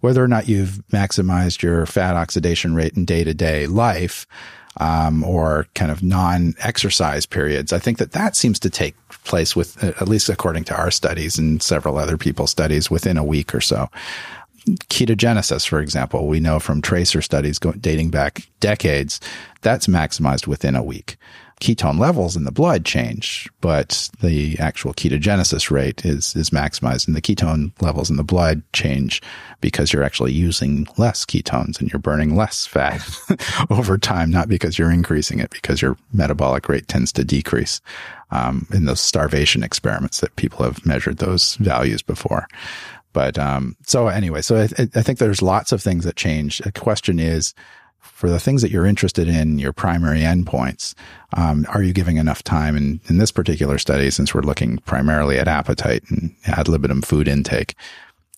Whether or not you've maximized your fat oxidation rate in day to day life, um, or kind of non-exercise periods. I think that that seems to take place with, at least according to our studies and several other people's studies, within a week or so ketogenesis, for example, we know from tracer studies dating back decades, that's maximized within a week. Ketone levels in the blood change, but the actual ketogenesis rate is, is maximized and the ketone levels in the blood change because you're actually using less ketones and you're burning less fat over time, not because you're increasing it, because your metabolic rate tends to decrease. Um, in those starvation experiments that people have measured those values before. But um, so anyway, so I, I, think there's lots of things that change. The question is, for the things that you're interested in, your primary endpoints, um, are you giving enough time? And in this particular study, since we're looking primarily at appetite and ad libitum food intake,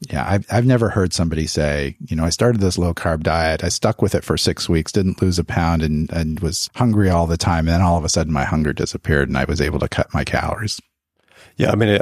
yeah, I've, I've never heard somebody say, you know, I started this low carb diet. I stuck with it for six weeks, didn't lose a pound and, and was hungry all the time. And then all of a sudden my hunger disappeared and I was able to cut my calories. Yeah. I mean,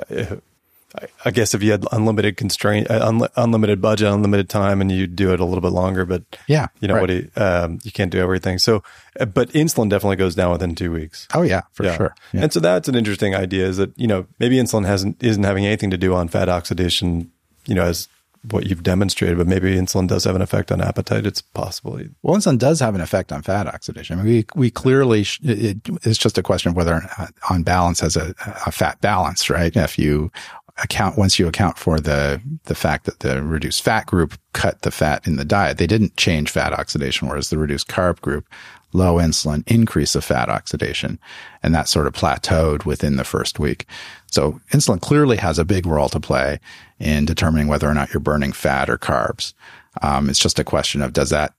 I guess if you had unlimited constraint, uh, un- unlimited budget, unlimited time, and you do it a little bit longer, but yeah, you know right. what? You, um, you can't do everything. So, uh, but insulin definitely goes down within two weeks. Oh yeah, for yeah. sure. Yeah. And so that's an interesting idea. Is that you know maybe insulin hasn't isn't having anything to do on fat oxidation, you know, as what you've demonstrated, but maybe insulin does have an effect on appetite. It's possible. Well, insulin does have an effect on fat oxidation. I mean, we, we clearly, sh- it, it's just a question of whether on balance has a, a fat balance, right? If you account once you account for the the fact that the reduced fat group cut the fat in the diet. They didn't change fat oxidation, whereas the reduced carb group, low insulin, increase of fat oxidation, and that sort of plateaued within the first week. So insulin clearly has a big role to play in determining whether or not you're burning fat or carbs. Um, it's just a question of does that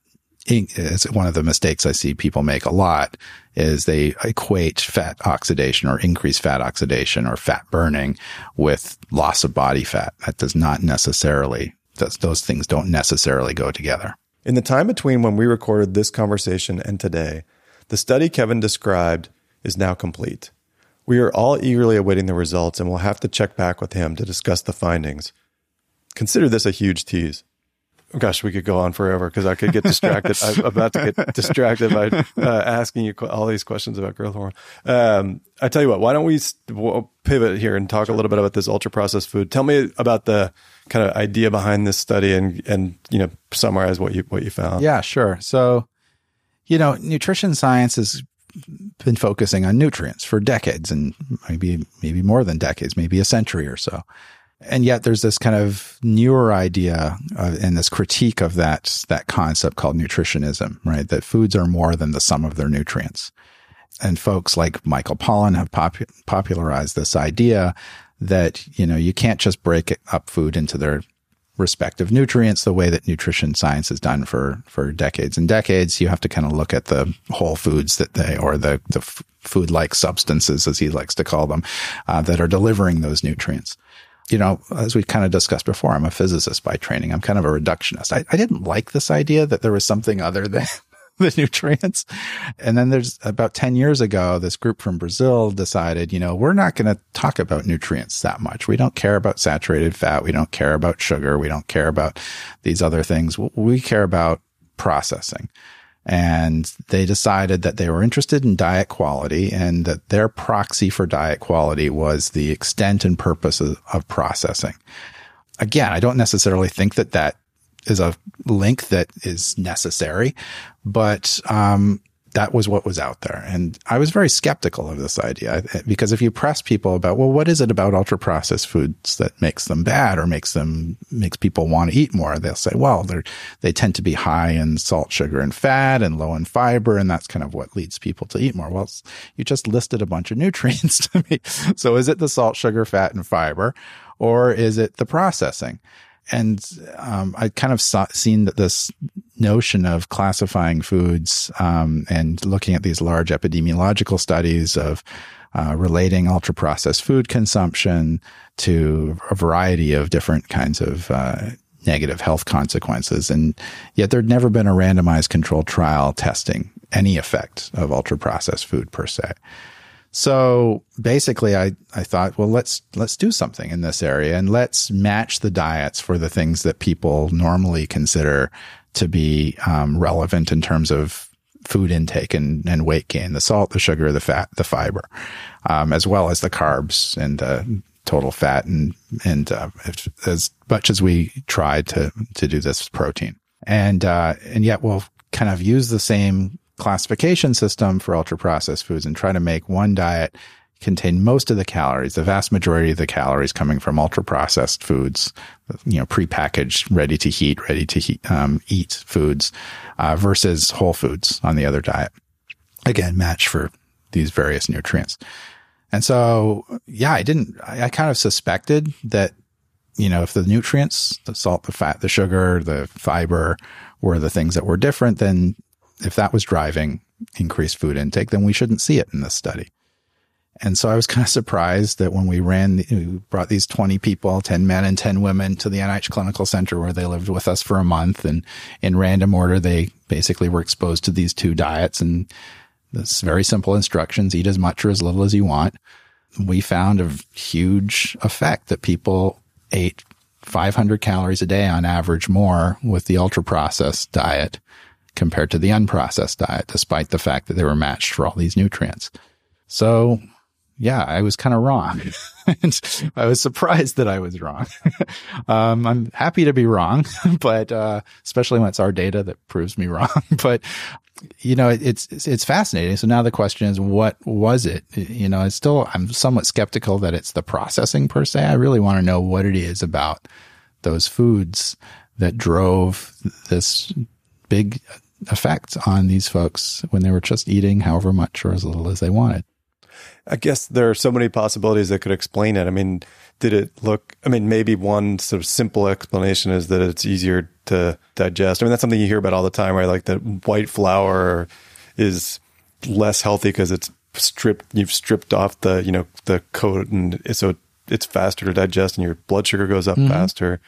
it's one of the mistakes I see people make a lot is they equate fat oxidation or increased fat oxidation or fat burning with loss of body fat. That does not necessarily, those, those things don't necessarily go together. In the time between when we recorded this conversation and today, the study Kevin described is now complete. We are all eagerly awaiting the results and we'll have to check back with him to discuss the findings. Consider this a huge tease gosh, we could go on forever because I could get distracted. I'm about to get distracted by uh, asking you all these questions about growth hormone. Um, I tell you what, why don't we pivot here and talk a little bit about this ultra processed food? Tell me about the kind of idea behind this study and and you know summarize what you what you found. Yeah, sure. So, you know, nutrition science has been focusing on nutrients for decades and maybe maybe more than decades, maybe a century or so. And yet there's this kind of newer idea uh, and this critique of that, that concept called nutritionism, right? That foods are more than the sum of their nutrients. And folks like Michael Pollan have pop- popularized this idea that, you know, you can't just break up food into their respective nutrients the way that nutrition science has done for, for decades and decades. You have to kind of look at the whole foods that they, or the, the food like substances, as he likes to call them, uh, that are delivering those nutrients you know, as we kind of discussed before, I'm a physicist by training. I'm kind of a reductionist. I, I didn't like this idea that there was something other than the nutrients. And then there's about 10 years ago, this group from Brazil decided, you know, we're not going to talk about nutrients that much. We don't care about saturated fat. We don't care about sugar. We don't care about these other things. We care about processing. And they decided that they were interested in diet quality and that their proxy for diet quality was the extent and purpose of, of processing. Again, I don't necessarily think that that is a link that is necessary, but um, that was what was out there. And I was very skeptical of this idea because if you press people about, well, what is it about ultra processed foods that makes them bad or makes them, makes people want to eat more? They'll say, well, they're, they tend to be high in salt, sugar and fat and low in fiber. And that's kind of what leads people to eat more. Well, you just listed a bunch of nutrients to me. So is it the salt, sugar, fat and fiber? Or is it the processing? and um, I kind of saw, seen that this notion of classifying foods um, and looking at these large epidemiological studies of uh, relating ultra processed food consumption to a variety of different kinds of uh, negative health consequences, and yet there'd never been a randomized controlled trial testing any effect of ultra processed food per se. So basically I, I thought, well, let's, let's do something in this area and let's match the diets for the things that people normally consider to be um, relevant in terms of food intake and, and weight gain, the salt, the sugar, the fat, the fiber, um, as well as the carbs and the total fat and, and, uh, as much as we try to, to do this protein. And, uh, and yet we'll kind of use the same classification system for ultra processed foods and try to make one diet contain most of the calories, the vast majority of the calories coming from ultra processed foods, you know, prepackaged, ready to heat, ready to heat, um, eat foods, uh, versus whole foods on the other diet. Again, match for these various nutrients. And so, yeah, I didn't, I, I kind of suspected that, you know, if the nutrients, the salt, the fat, the sugar, the fiber were the things that were different, then if that was driving increased food intake, then we shouldn't see it in this study. And so I was kind of surprised that when we ran, we brought these 20 people, 10 men and 10 women to the NIH Clinical Center where they lived with us for a month. And in random order, they basically were exposed to these two diets and this very simple instructions, eat as much or as little as you want. We found a huge effect that people ate 500 calories a day on average more with the ultra processed diet compared to the unprocessed diet, despite the fact that they were matched for all these nutrients. So yeah, I was kind of wrong. and I was surprised that I was wrong. um, I'm happy to be wrong, but, uh, especially when it's our data that proves me wrong. but, you know, it's, it's fascinating. So now the question is, what was it? You know, it's still, I'm somewhat skeptical that it's the processing per se. I really want to know what it is about those foods that drove this big effect on these folks when they were just eating however much or as little as they wanted. I guess there are so many possibilities that could explain it. I mean, did it look, I mean, maybe one sort of simple explanation is that it's easier to digest. I mean, that's something you hear about all the time, right? Like that white flour is less healthy because it's stripped, you've stripped off the, you know, the coat and so it's faster to digest and your blood sugar goes up mm-hmm. faster.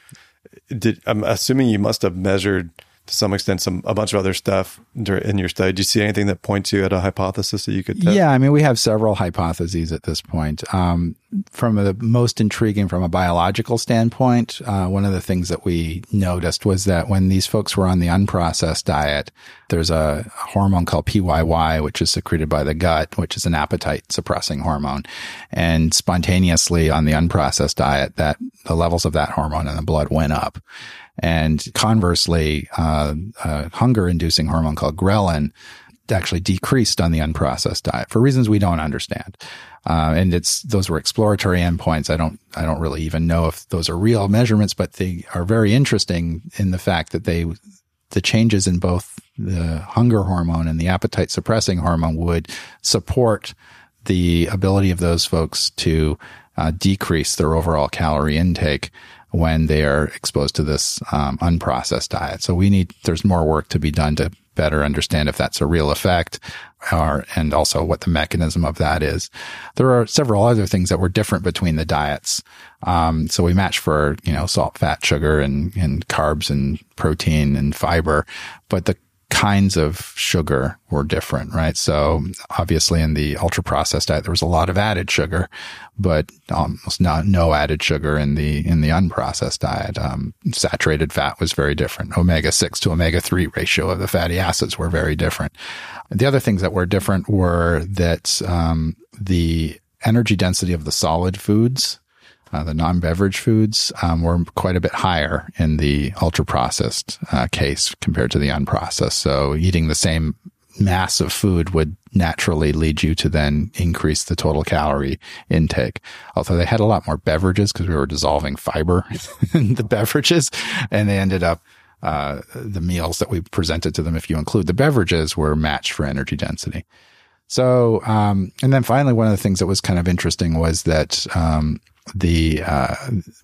Did, I'm assuming you must have measured to some extent some a bunch of other stuff in your study. Do you see anything that points you at a hypothesis that you could? Test? Yeah, I mean, we have several hypotheses at this point. Um, from the most intriguing from a biological standpoint, uh, one of the things that we noticed was that when these folks were on the unprocessed diet, there's a hormone called PYY, which is secreted by the gut, which is an appetite suppressing hormone. And spontaneously on the unprocessed diet, that the levels of that hormone in the blood went up. And conversely, uh, a hunger inducing hormone called ghrelin actually decreased on the unprocessed diet for reasons we don't understand. Uh, and it's those were exploratory endpoints. I don't I don't really even know if those are real measurements, but they are very interesting in the fact that they the changes in both the hunger hormone and the appetite suppressing hormone would support the ability of those folks to uh, decrease their overall calorie intake when they are exposed to this um, unprocessed diet. So we need there's more work to be done to better understand if that's a real effect or and also what the mechanism of that is. There are several other things that were different between the diets. Um, so we match for you know salt, fat, sugar, and and carbs and protein and fiber, but the kinds of sugar were different, right? So obviously in the ultra processed diet, there was a lot of added sugar, but almost not no added sugar in the, in the unprocessed diet. Um, saturated fat was very different. Omega 6 to omega 3 ratio of the fatty acids were very different. The other things that were different were that, um, the energy density of the solid foods uh, the non-beverage foods um, were quite a bit higher in the ultra-processed uh, case compared to the unprocessed. So eating the same mass of food would naturally lead you to then increase the total calorie intake. Although they had a lot more beverages because we were dissolving fiber in the beverages, and they ended up uh, the meals that we presented to them, if you include the beverages, were matched for energy density. So, um, and then finally, one of the things that was kind of interesting was that um, the uh,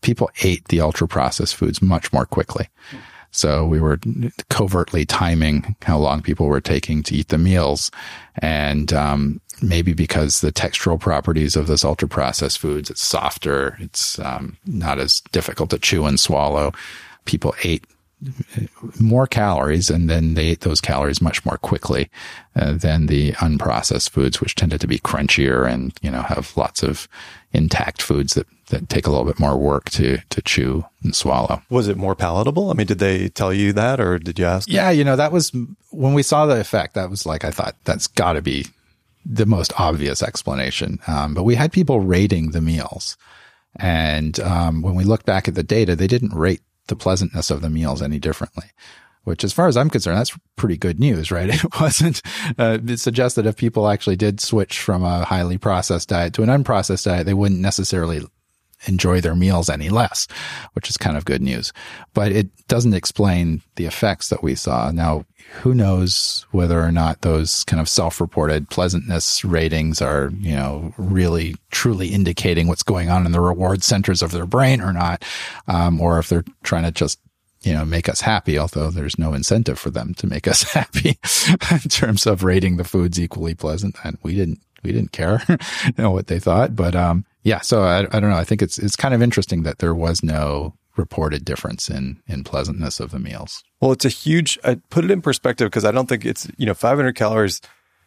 people ate the ultra processed foods much more quickly. So we were covertly timing how long people were taking to eat the meals. And, um, maybe because the textural properties of this ultra processed foods, it's softer. It's, um, not as difficult to chew and swallow. People ate more calories and then they ate those calories much more quickly uh, than the unprocessed foods which tended to be crunchier and you know have lots of intact foods that that take a little bit more work to to chew and swallow. Was it more palatable? I mean, did they tell you that, or did you ask? Yeah, you know, that was when we saw the effect. That was like I thought that's got to be the most obvious explanation. Um, but we had people rating the meals, and um, when we looked back at the data, they didn't rate the pleasantness of the meals any differently which as far as I'm concerned, that's pretty good news, right? It wasn't, uh, it suggests that if people actually did switch from a highly processed diet to an unprocessed diet, they wouldn't necessarily enjoy their meals any less, which is kind of good news. But it doesn't explain the effects that we saw. Now, who knows whether or not those kind of self-reported pleasantness ratings are, you know, really truly indicating what's going on in the reward centers of their brain or not, um, or if they're trying to just you know, make us happy, although there's no incentive for them to make us happy in terms of rating the foods equally pleasant. And we didn't, we didn't care, you know, what they thought. But, um, yeah, so I, I don't know. I think it's it's kind of interesting that there was no reported difference in in pleasantness of the meals. Well, it's a huge. I put it in perspective because I don't think it's you know 500 calories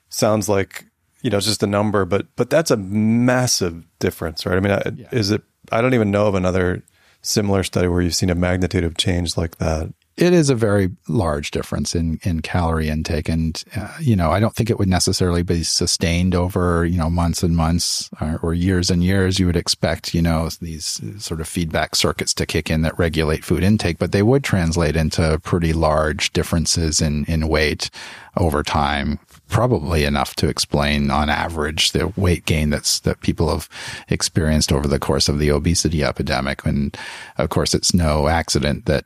sounds like you know it's just a number, but but that's a massive difference, right? I mean, yeah. is it? I don't even know of another similar study where you've seen a magnitude of change like that it is a very large difference in, in calorie intake. And, uh, you know, I don't think it would necessarily be sustained over, you know, months and months or, or, years and years. You would expect, you know, these sort of feedback circuits to kick in that regulate food intake, but they would translate into pretty large differences in, in weight over time. Probably enough to explain on average the weight gain that's, that people have experienced over the course of the obesity epidemic. And of course, it's no accident that,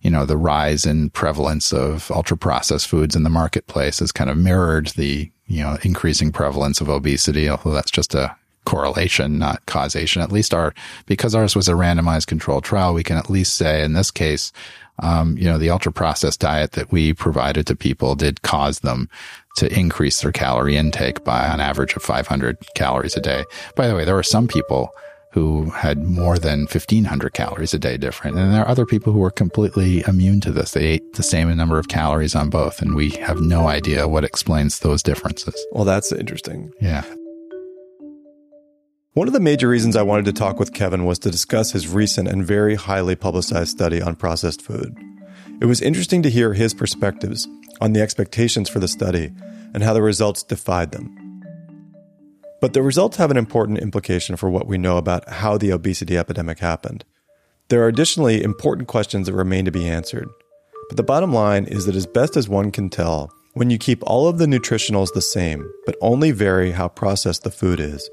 you know, the rise in prevalence of ultra processed foods in the marketplace has kind of mirrored the, you know, increasing prevalence of obesity, although that's just a correlation, not causation. At least our, because ours was a randomized controlled trial, we can at least say in this case, um, you know, the ultra processed diet that we provided to people did cause them to increase their calorie intake by an average of 500 calories a day. By the way, there were some people who had more than 1500 calories a day different. And there are other people who are completely immune to this. They ate the same number of calories on both. And we have no idea what explains those differences. Well, that's interesting. Yeah. One of the major reasons I wanted to talk with Kevin was to discuss his recent and very highly publicized study on processed food. It was interesting to hear his perspectives on the expectations for the study and how the results defied them. But the results have an important implication for what we know about how the obesity epidemic happened. There are additionally important questions that remain to be answered. But the bottom line is that, as best as one can tell, when you keep all of the nutritionals the same, but only vary how processed the food is,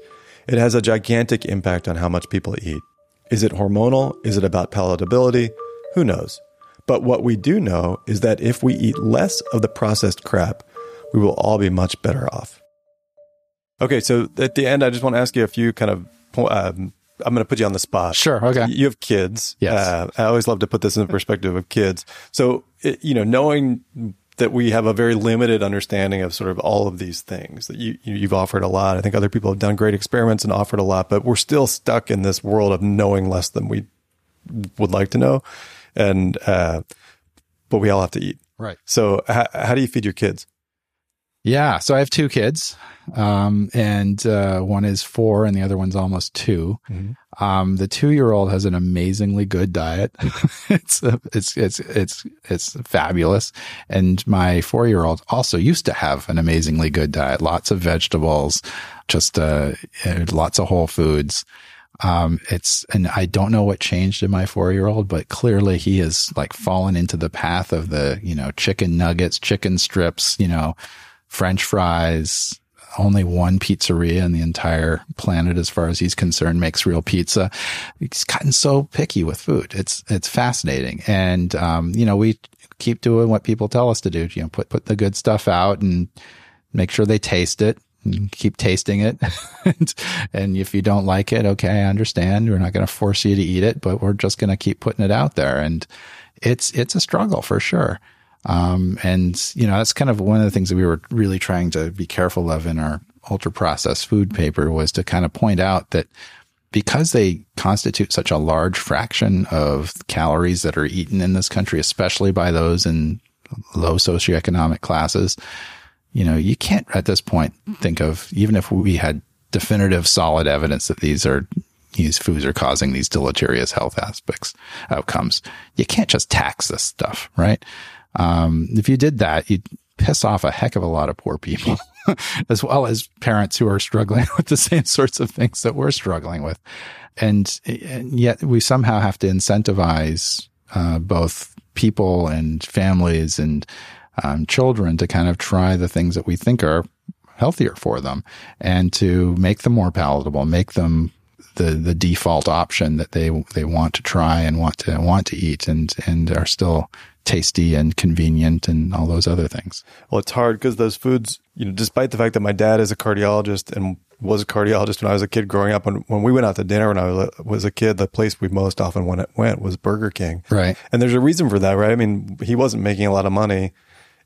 it has a gigantic impact on how much people eat. Is it hormonal? Is it about palatability? Who knows? But what we do know is that if we eat less of the processed crap, we will all be much better off. Okay, so at the end, I just want to ask you a few kind of. Um, I'm going to put you on the spot. Sure. Okay. You have kids. Yes. Uh, I always love to put this in the perspective of kids. So, it, you know, knowing that we have a very limited understanding of sort of all of these things that you, you've offered a lot. I think other people have done great experiments and offered a lot, but we're still stuck in this world of knowing less than we would like to know. And, uh, but we all have to eat. Right. So how do you feed your kids? Yeah. So I have two kids, um, and uh, one is four, and the other one's almost 2 Mm-hmm. Um, the two-year-old has an amazingly good diet. it's it's it's it's it's fabulous, and my four-year-old also used to have an amazingly good diet. Lots of vegetables, just uh, uh, lots of whole foods. Um, it's, and I don't know what changed in my four year old, but clearly he has like fallen into the path of the, you know, chicken nuggets, chicken strips, you know, French fries. Only one pizzeria in the entire planet, as far as he's concerned, makes real pizza. He's gotten so picky with food. It's, it's fascinating. And, um, you know, we keep doing what people tell us to do, you know, put, put the good stuff out and make sure they taste it and keep tasting it. and, and if you don't like it, okay, I understand. We're not going to force you to eat it, but we're just going to keep putting it out there. And it's, it's a struggle for sure. Um, and you know, that's kind of one of the things that we were really trying to be careful of in our ultra processed food paper was to kind of point out that because they constitute such a large fraction of calories that are eaten in this country, especially by those in low socioeconomic classes, you know, you can't at this point think of, even if we had definitive solid evidence that these are, these foods are causing these deleterious health aspects, outcomes. You can't just tax this stuff, right? Um, if you did that, you'd piss off a heck of a lot of poor people, as well as parents who are struggling with the same sorts of things that we're struggling with. And, and yet we somehow have to incentivize, uh, both people and families and, um, children to kind of try the things that we think are healthier for them and to make them more palatable, make them the, the default option that they, they want to try and want to, want to eat and, and are still tasty and convenient and all those other things. Well, it's hard because those foods, you know, despite the fact that my dad is a cardiologist and was a cardiologist when I was a kid growing up, when, when we went out to dinner when I was a kid, the place we most often went, went was Burger King. Right. And there's a reason for that, right? I mean, he wasn't making a lot of money.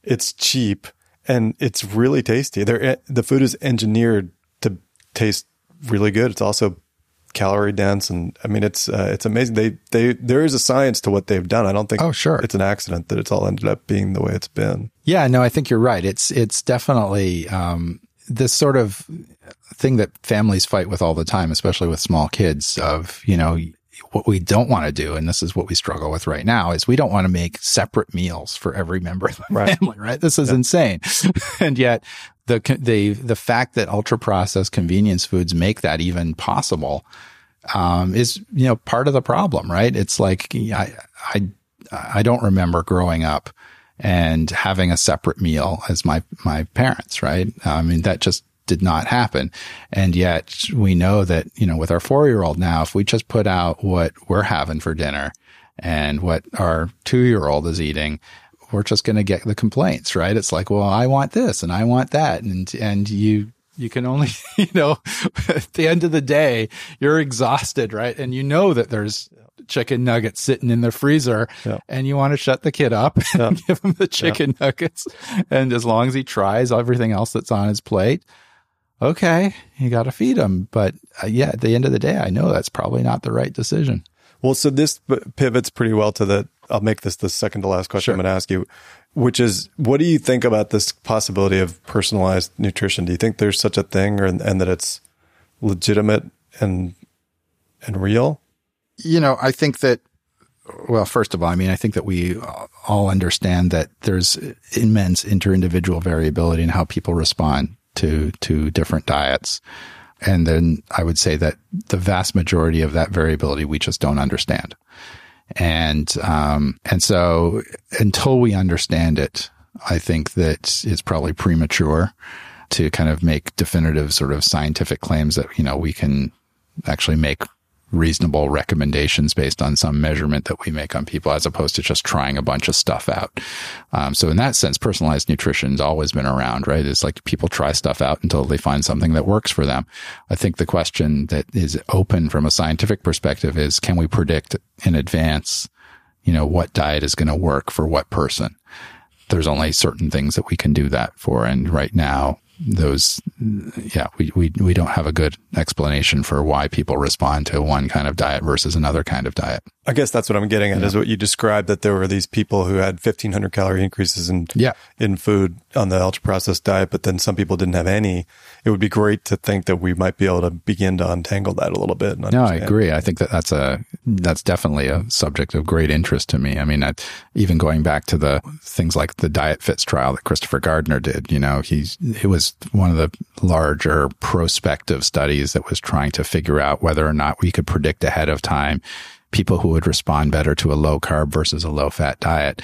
It's cheap and it's really tasty. They're, eh, the food is engineered to taste really good. It's also calorie dense and I mean it's uh, it's amazing. They they there is a science to what they've done. I don't think oh sure it's an accident that it's all ended up being the way it's been. Yeah, no, I think you're right. It's it's definitely um, this sort of thing that families fight with all the time, especially with small kids. Of you know what we don't want to do, and this is what we struggle with right now, is we don't want to make separate meals for every member of the right. family. Right? This is yeah. insane, and yet the the the fact that ultra processed convenience foods make that even possible um, is you know part of the problem, right? It's like I I I don't remember growing up and having a separate meal as my my parents, right? I mean that just did not happen, and yet we know that you know with our four year old now, if we just put out what we're having for dinner and what our two year old is eating, we're just going to get the complaints, right? It's like, well, I want this and I want that. And, and you, you can only, you know, at the end of the day, you're exhausted, right? And you know that there's chicken nuggets sitting in the freezer yeah. and you want to shut the kid up and yeah. give him the chicken yeah. nuggets. And as long as he tries everything else that's on his plate, okay, you got to feed them. But uh, yeah, at the end of the day, I know that's probably not the right decision. Well, so this pivots pretty well to the. I'll make this the second to last question sure. I'm going to ask you, which is, what do you think about this possibility of personalized nutrition? Do you think there's such a thing, or and that it's legitimate and and real? You know, I think that. Well, first of all, I mean, I think that we all understand that there's immense inter-individual variability in how people respond to to different diets. And then I would say that the vast majority of that variability we just don't understand. And, um, and so until we understand it, I think that it's probably premature to kind of make definitive sort of scientific claims that, you know, we can actually make reasonable recommendations based on some measurement that we make on people as opposed to just trying a bunch of stuff out. Um, so in that sense, personalized nutrition's always been around, right? It's like people try stuff out until they find something that works for them. I think the question that is open from a scientific perspective is, can we predict in advance, you know, what diet is going to work for what person? There's only certain things that we can do that for. And right now, those, yeah, we, we, we don't have a good explanation for why people respond to one kind of diet versus another kind of diet. I guess that's what I'm getting at yeah. is what you described that there were these people who had 1500 calorie increases in, yeah. in food on the ultra processed diet, but then some people didn't have any. It would be great to think that we might be able to begin to untangle that a little bit. No, I agree. I think that that's a, that's definitely a subject of great interest to me. I mean, I, even going back to the things like the diet fits trial that Christopher Gardner did, you know, he's, it was one of the larger prospective studies that was trying to figure out whether or not we could predict ahead of time people who would respond better to a low carb versus a low fat diet.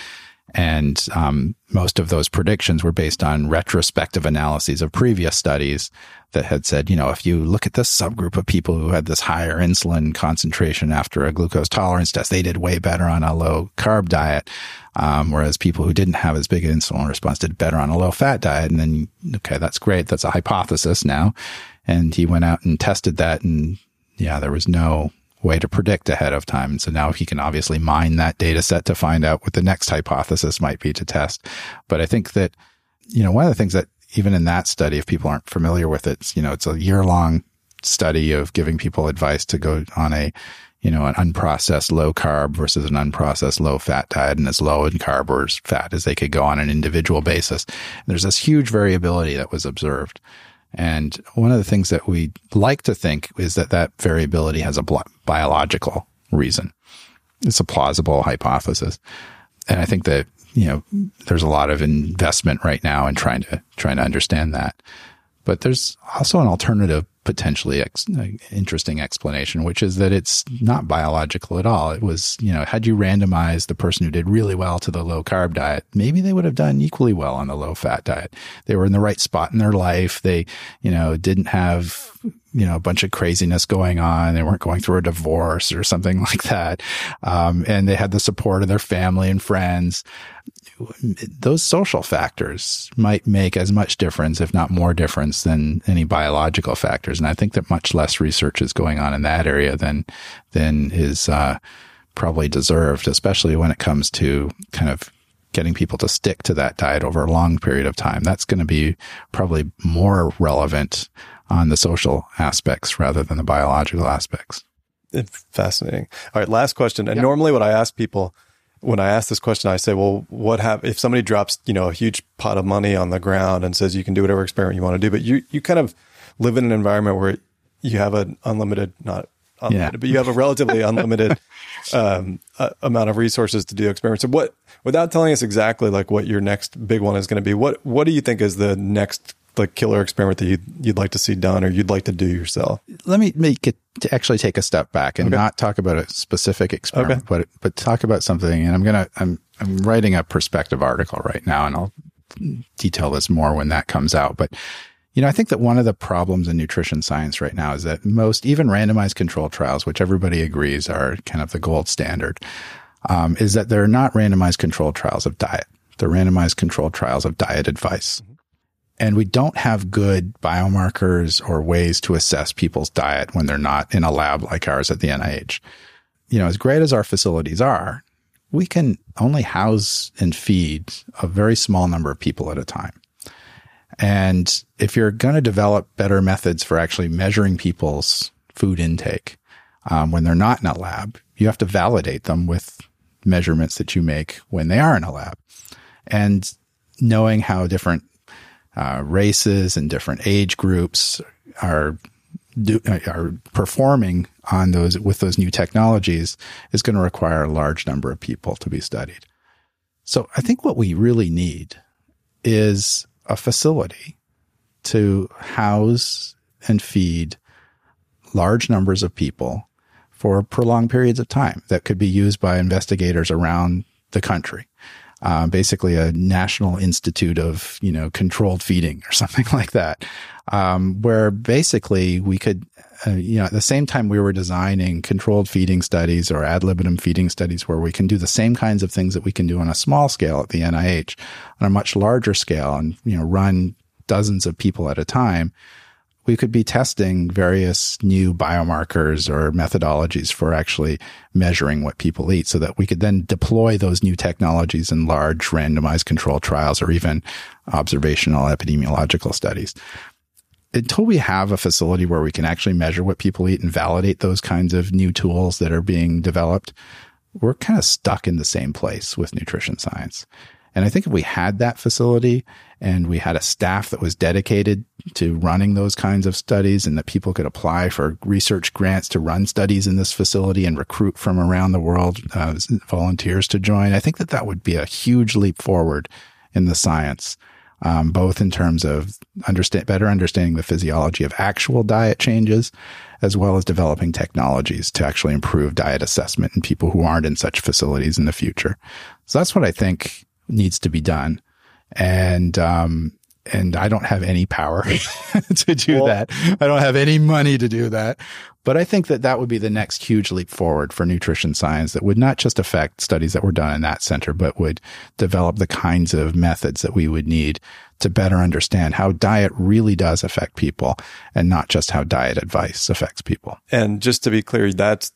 And um, most of those predictions were based on retrospective analyses of previous studies that had said, you know, if you look at this subgroup of people who had this higher insulin concentration after a glucose tolerance test, they did way better on a low carb diet. Um, whereas people who didn't have as big an insulin response did better on a low fat diet. And then, okay, that's great. That's a hypothesis now. And he went out and tested that. And yeah, there was no way to predict ahead of time. And so now he can obviously mine that data set to find out what the next hypothesis might be to test. But I think that, you know, one of the things that even in that study, if people aren't familiar with it, you know, it's a year long study of giving people advice to go on a, you know, an unprocessed low carb versus an unprocessed low fat diet and as low in carb or as fat as they could go on an individual basis. And there's this huge variability that was observed. And one of the things that we like to think is that that variability has a biological reason. It's a plausible hypothesis. And I think that, you know, there's a lot of investment right now in trying to, trying to understand that. But there's also an alternative potentially ex- uh, interesting explanation, which is that it's not biological at all. It was, you know, had you randomized the person who did really well to the low carb diet, maybe they would have done equally well on the low fat diet. They were in the right spot in their life. They, you know, didn't have, you know, a bunch of craziness going on. They weren't going through a divorce or something like that. Um, and they had the support of their family and friends those social factors might make as much difference, if not more difference than any biological factors. And I think that much less research is going on in that area than, than is, uh, probably deserved, especially when it comes to kind of getting people to stick to that diet over a long period of time. That's going to be probably more relevant on the social aspects rather than the biological aspects. It's fascinating. All right, last question. And normally what I ask people when I ask this question, I say, well, what have, if somebody drops, you know, a huge pot of money on the ground and says you can do whatever experiment you want to do, but you, you kind of live in an environment where you have an unlimited, not unlimited, yeah. but you have a relatively unlimited, um, uh, amount of resources to do experiments. So what, without telling us exactly like what your next big one is going to be, what, what do you think is the next like killer experiment that you'd, you'd like to see done or you'd like to do yourself? Let me make it to actually take a step back and okay. not talk about a specific experiment, okay. but, but talk about something. And I'm going to, I'm, I'm writing a perspective article right now and I'll detail this more when that comes out. But, you know, I think that one of the problems in nutrition science right now is that most, even randomized control trials, which everybody agrees are kind of the gold standard, um, is that they're not randomized control trials of diet. They're randomized control trials of diet advice. Mm-hmm. And we don't have good biomarkers or ways to assess people's diet when they're not in a lab like ours at the NIH. You know, as great as our facilities are, we can only house and feed a very small number of people at a time. And if you're going to develop better methods for actually measuring people's food intake um, when they're not in a lab, you have to validate them with measurements that you make when they are in a lab. And knowing how different uh, races and different age groups are do, are performing on those with those new technologies is going to require a large number of people to be studied. So I think what we really need is a facility to house and feed large numbers of people for prolonged periods of time that could be used by investigators around the country uh, basically a national institute of, you know, controlled feeding or something like that, um, where basically we could, uh, you know, at the same time we were designing controlled feeding studies or ad libitum feeding studies where we can do the same kinds of things that we can do on a small scale at the NIH on a much larger scale and, you know, run dozens of people at a time we could be testing various new biomarkers or methodologies for actually measuring what people eat so that we could then deploy those new technologies in large randomized control trials or even observational epidemiological studies. Until we have a facility where we can actually measure what people eat and validate those kinds of new tools that are being developed, we're kind of stuck in the same place with nutrition science. And I think if we had that facility and we had a staff that was dedicated to running those kinds of studies and that people could apply for research grants to run studies in this facility and recruit from around the world uh, volunteers to join, I think that that would be a huge leap forward in the science. Um, both in terms of understand, better understanding the physiology of actual diet changes, as well as developing technologies to actually improve diet assessment in people who aren't in such facilities in the future. So that's what I think needs to be done. And, um, and I don't have any power to do well, that. I don't have any money to do that. But I think that that would be the next huge leap forward for nutrition science that would not just affect studies that were done in that center, but would develop the kinds of methods that we would need to better understand how diet really does affect people and not just how diet advice affects people. And just to be clear, that's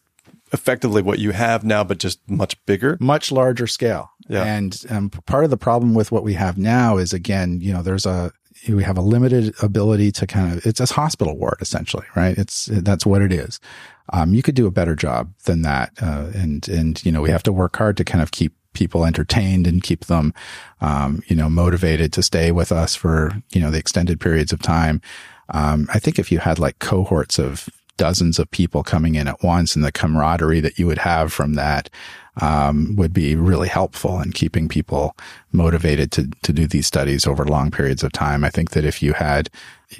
effectively what you have now, but just much bigger, much larger scale. Yeah. And um, part of the problem with what we have now is again, you know, there's a, we have a limited ability to kind of, it's a hospital ward essentially, right? It's, that's what it is. Um, you could do a better job than that. Uh, and, and, you know, we have to work hard to kind of keep people entertained and keep them, um, you know, motivated to stay with us for, you know, the extended periods of time. Um, I think if you had like cohorts of dozens of people coming in at once and the camaraderie that you would have from that um, would be really helpful in keeping people motivated to to do these studies over long periods of time. I think that if you had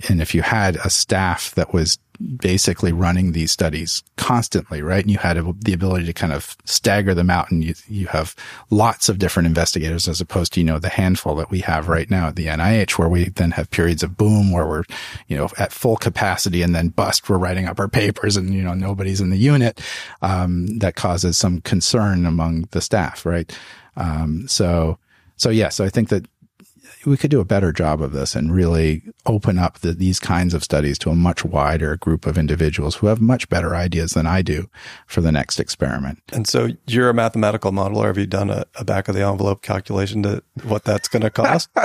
and if you had a staff that was basically running these studies constantly, right? And you had the ability to kind of stagger them out and you, you have lots of different investigators as opposed to, you know, the handful that we have right now at the NIH where we then have periods of boom where we're, you know, at full capacity and then bust, we're writing up our papers and, you know, nobody's in the unit. Um, that causes some concern among the staff, right? Um, so, so yeah, so I think that we could do a better job of this and really open up the, these kinds of studies to a much wider group of individuals who have much better ideas than I do for the next experiment. And so you're a mathematical modeler. Have you done a, a back of the envelope calculation to what that's going to cost?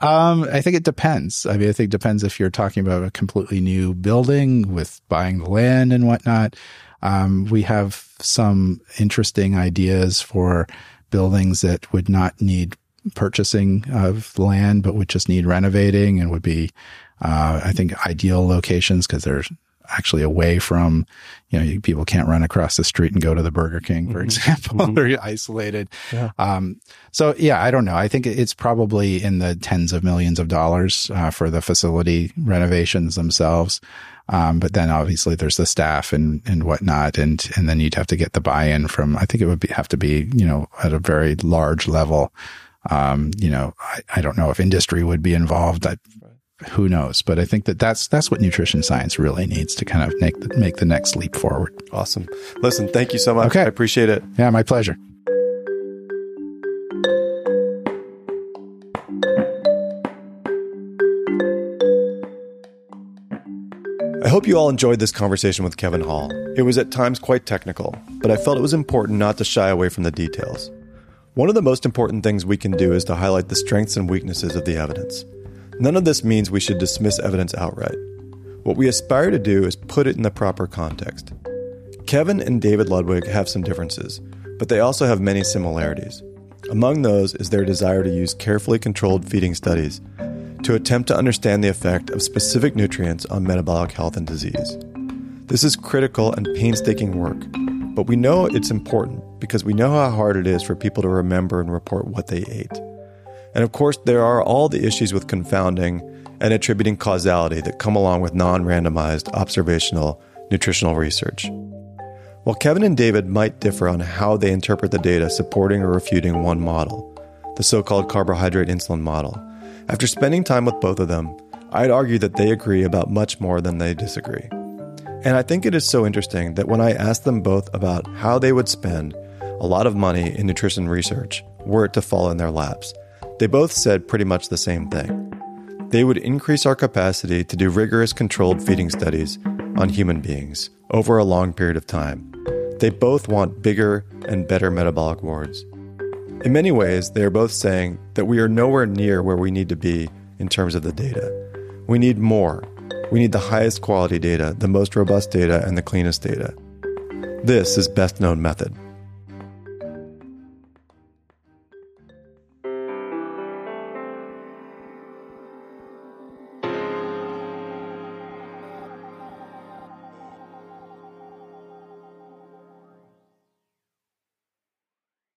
Um, I think it depends. I mean, I think it depends if you're talking about a completely new building with buying the land and whatnot. Um, we have some interesting ideas for buildings that would not need purchasing of land, but would just need renovating and would be, uh, I think, ideal locations because they're actually away from, you know, people can't run across the street and go to the Burger King, for mm-hmm. example. Mm-hmm. they're isolated. Yeah. Um, so yeah, I don't know. I think it's probably in the tens of millions of dollars uh, for the facility renovations themselves. Um, but then obviously there's the staff and, and whatnot. And, and then you'd have to get the buy-in from, I think it would be, have to be, you know, at a very large level um, you know, I, I, don't know if industry would be involved. I, who knows? But I think that that's that's what nutrition science really needs to kind of make the, make the next leap forward. Awesome. Listen, thank you so much. Okay. I appreciate it. Yeah, my pleasure. I hope you all enjoyed this conversation with Kevin Hall. It was at times quite technical, but I felt it was important not to shy away from the details. One of the most important things we can do is to highlight the strengths and weaknesses of the evidence. None of this means we should dismiss evidence outright. What we aspire to do is put it in the proper context. Kevin and David Ludwig have some differences, but they also have many similarities. Among those is their desire to use carefully controlled feeding studies to attempt to understand the effect of specific nutrients on metabolic health and disease. This is critical and painstaking work, but we know it's important because we know how hard it is for people to remember and report what they ate. And of course, there are all the issues with confounding and attributing causality that come along with non randomized observational nutritional research. While Kevin and David might differ on how they interpret the data supporting or refuting one model, the so called carbohydrate insulin model, after spending time with both of them, I'd argue that they agree about much more than they disagree. And I think it is so interesting that when I asked them both about how they would spend a lot of money in nutrition research were it to fall in their laps, they both said pretty much the same thing. they would increase our capacity to do rigorous controlled feeding studies on human beings over a long period of time. They both want bigger and better metabolic wards. In many ways, they are both saying that we are nowhere near where we need to be in terms of the data. We need more. We need the highest quality data, the most robust data, and the cleanest data. This is best known method.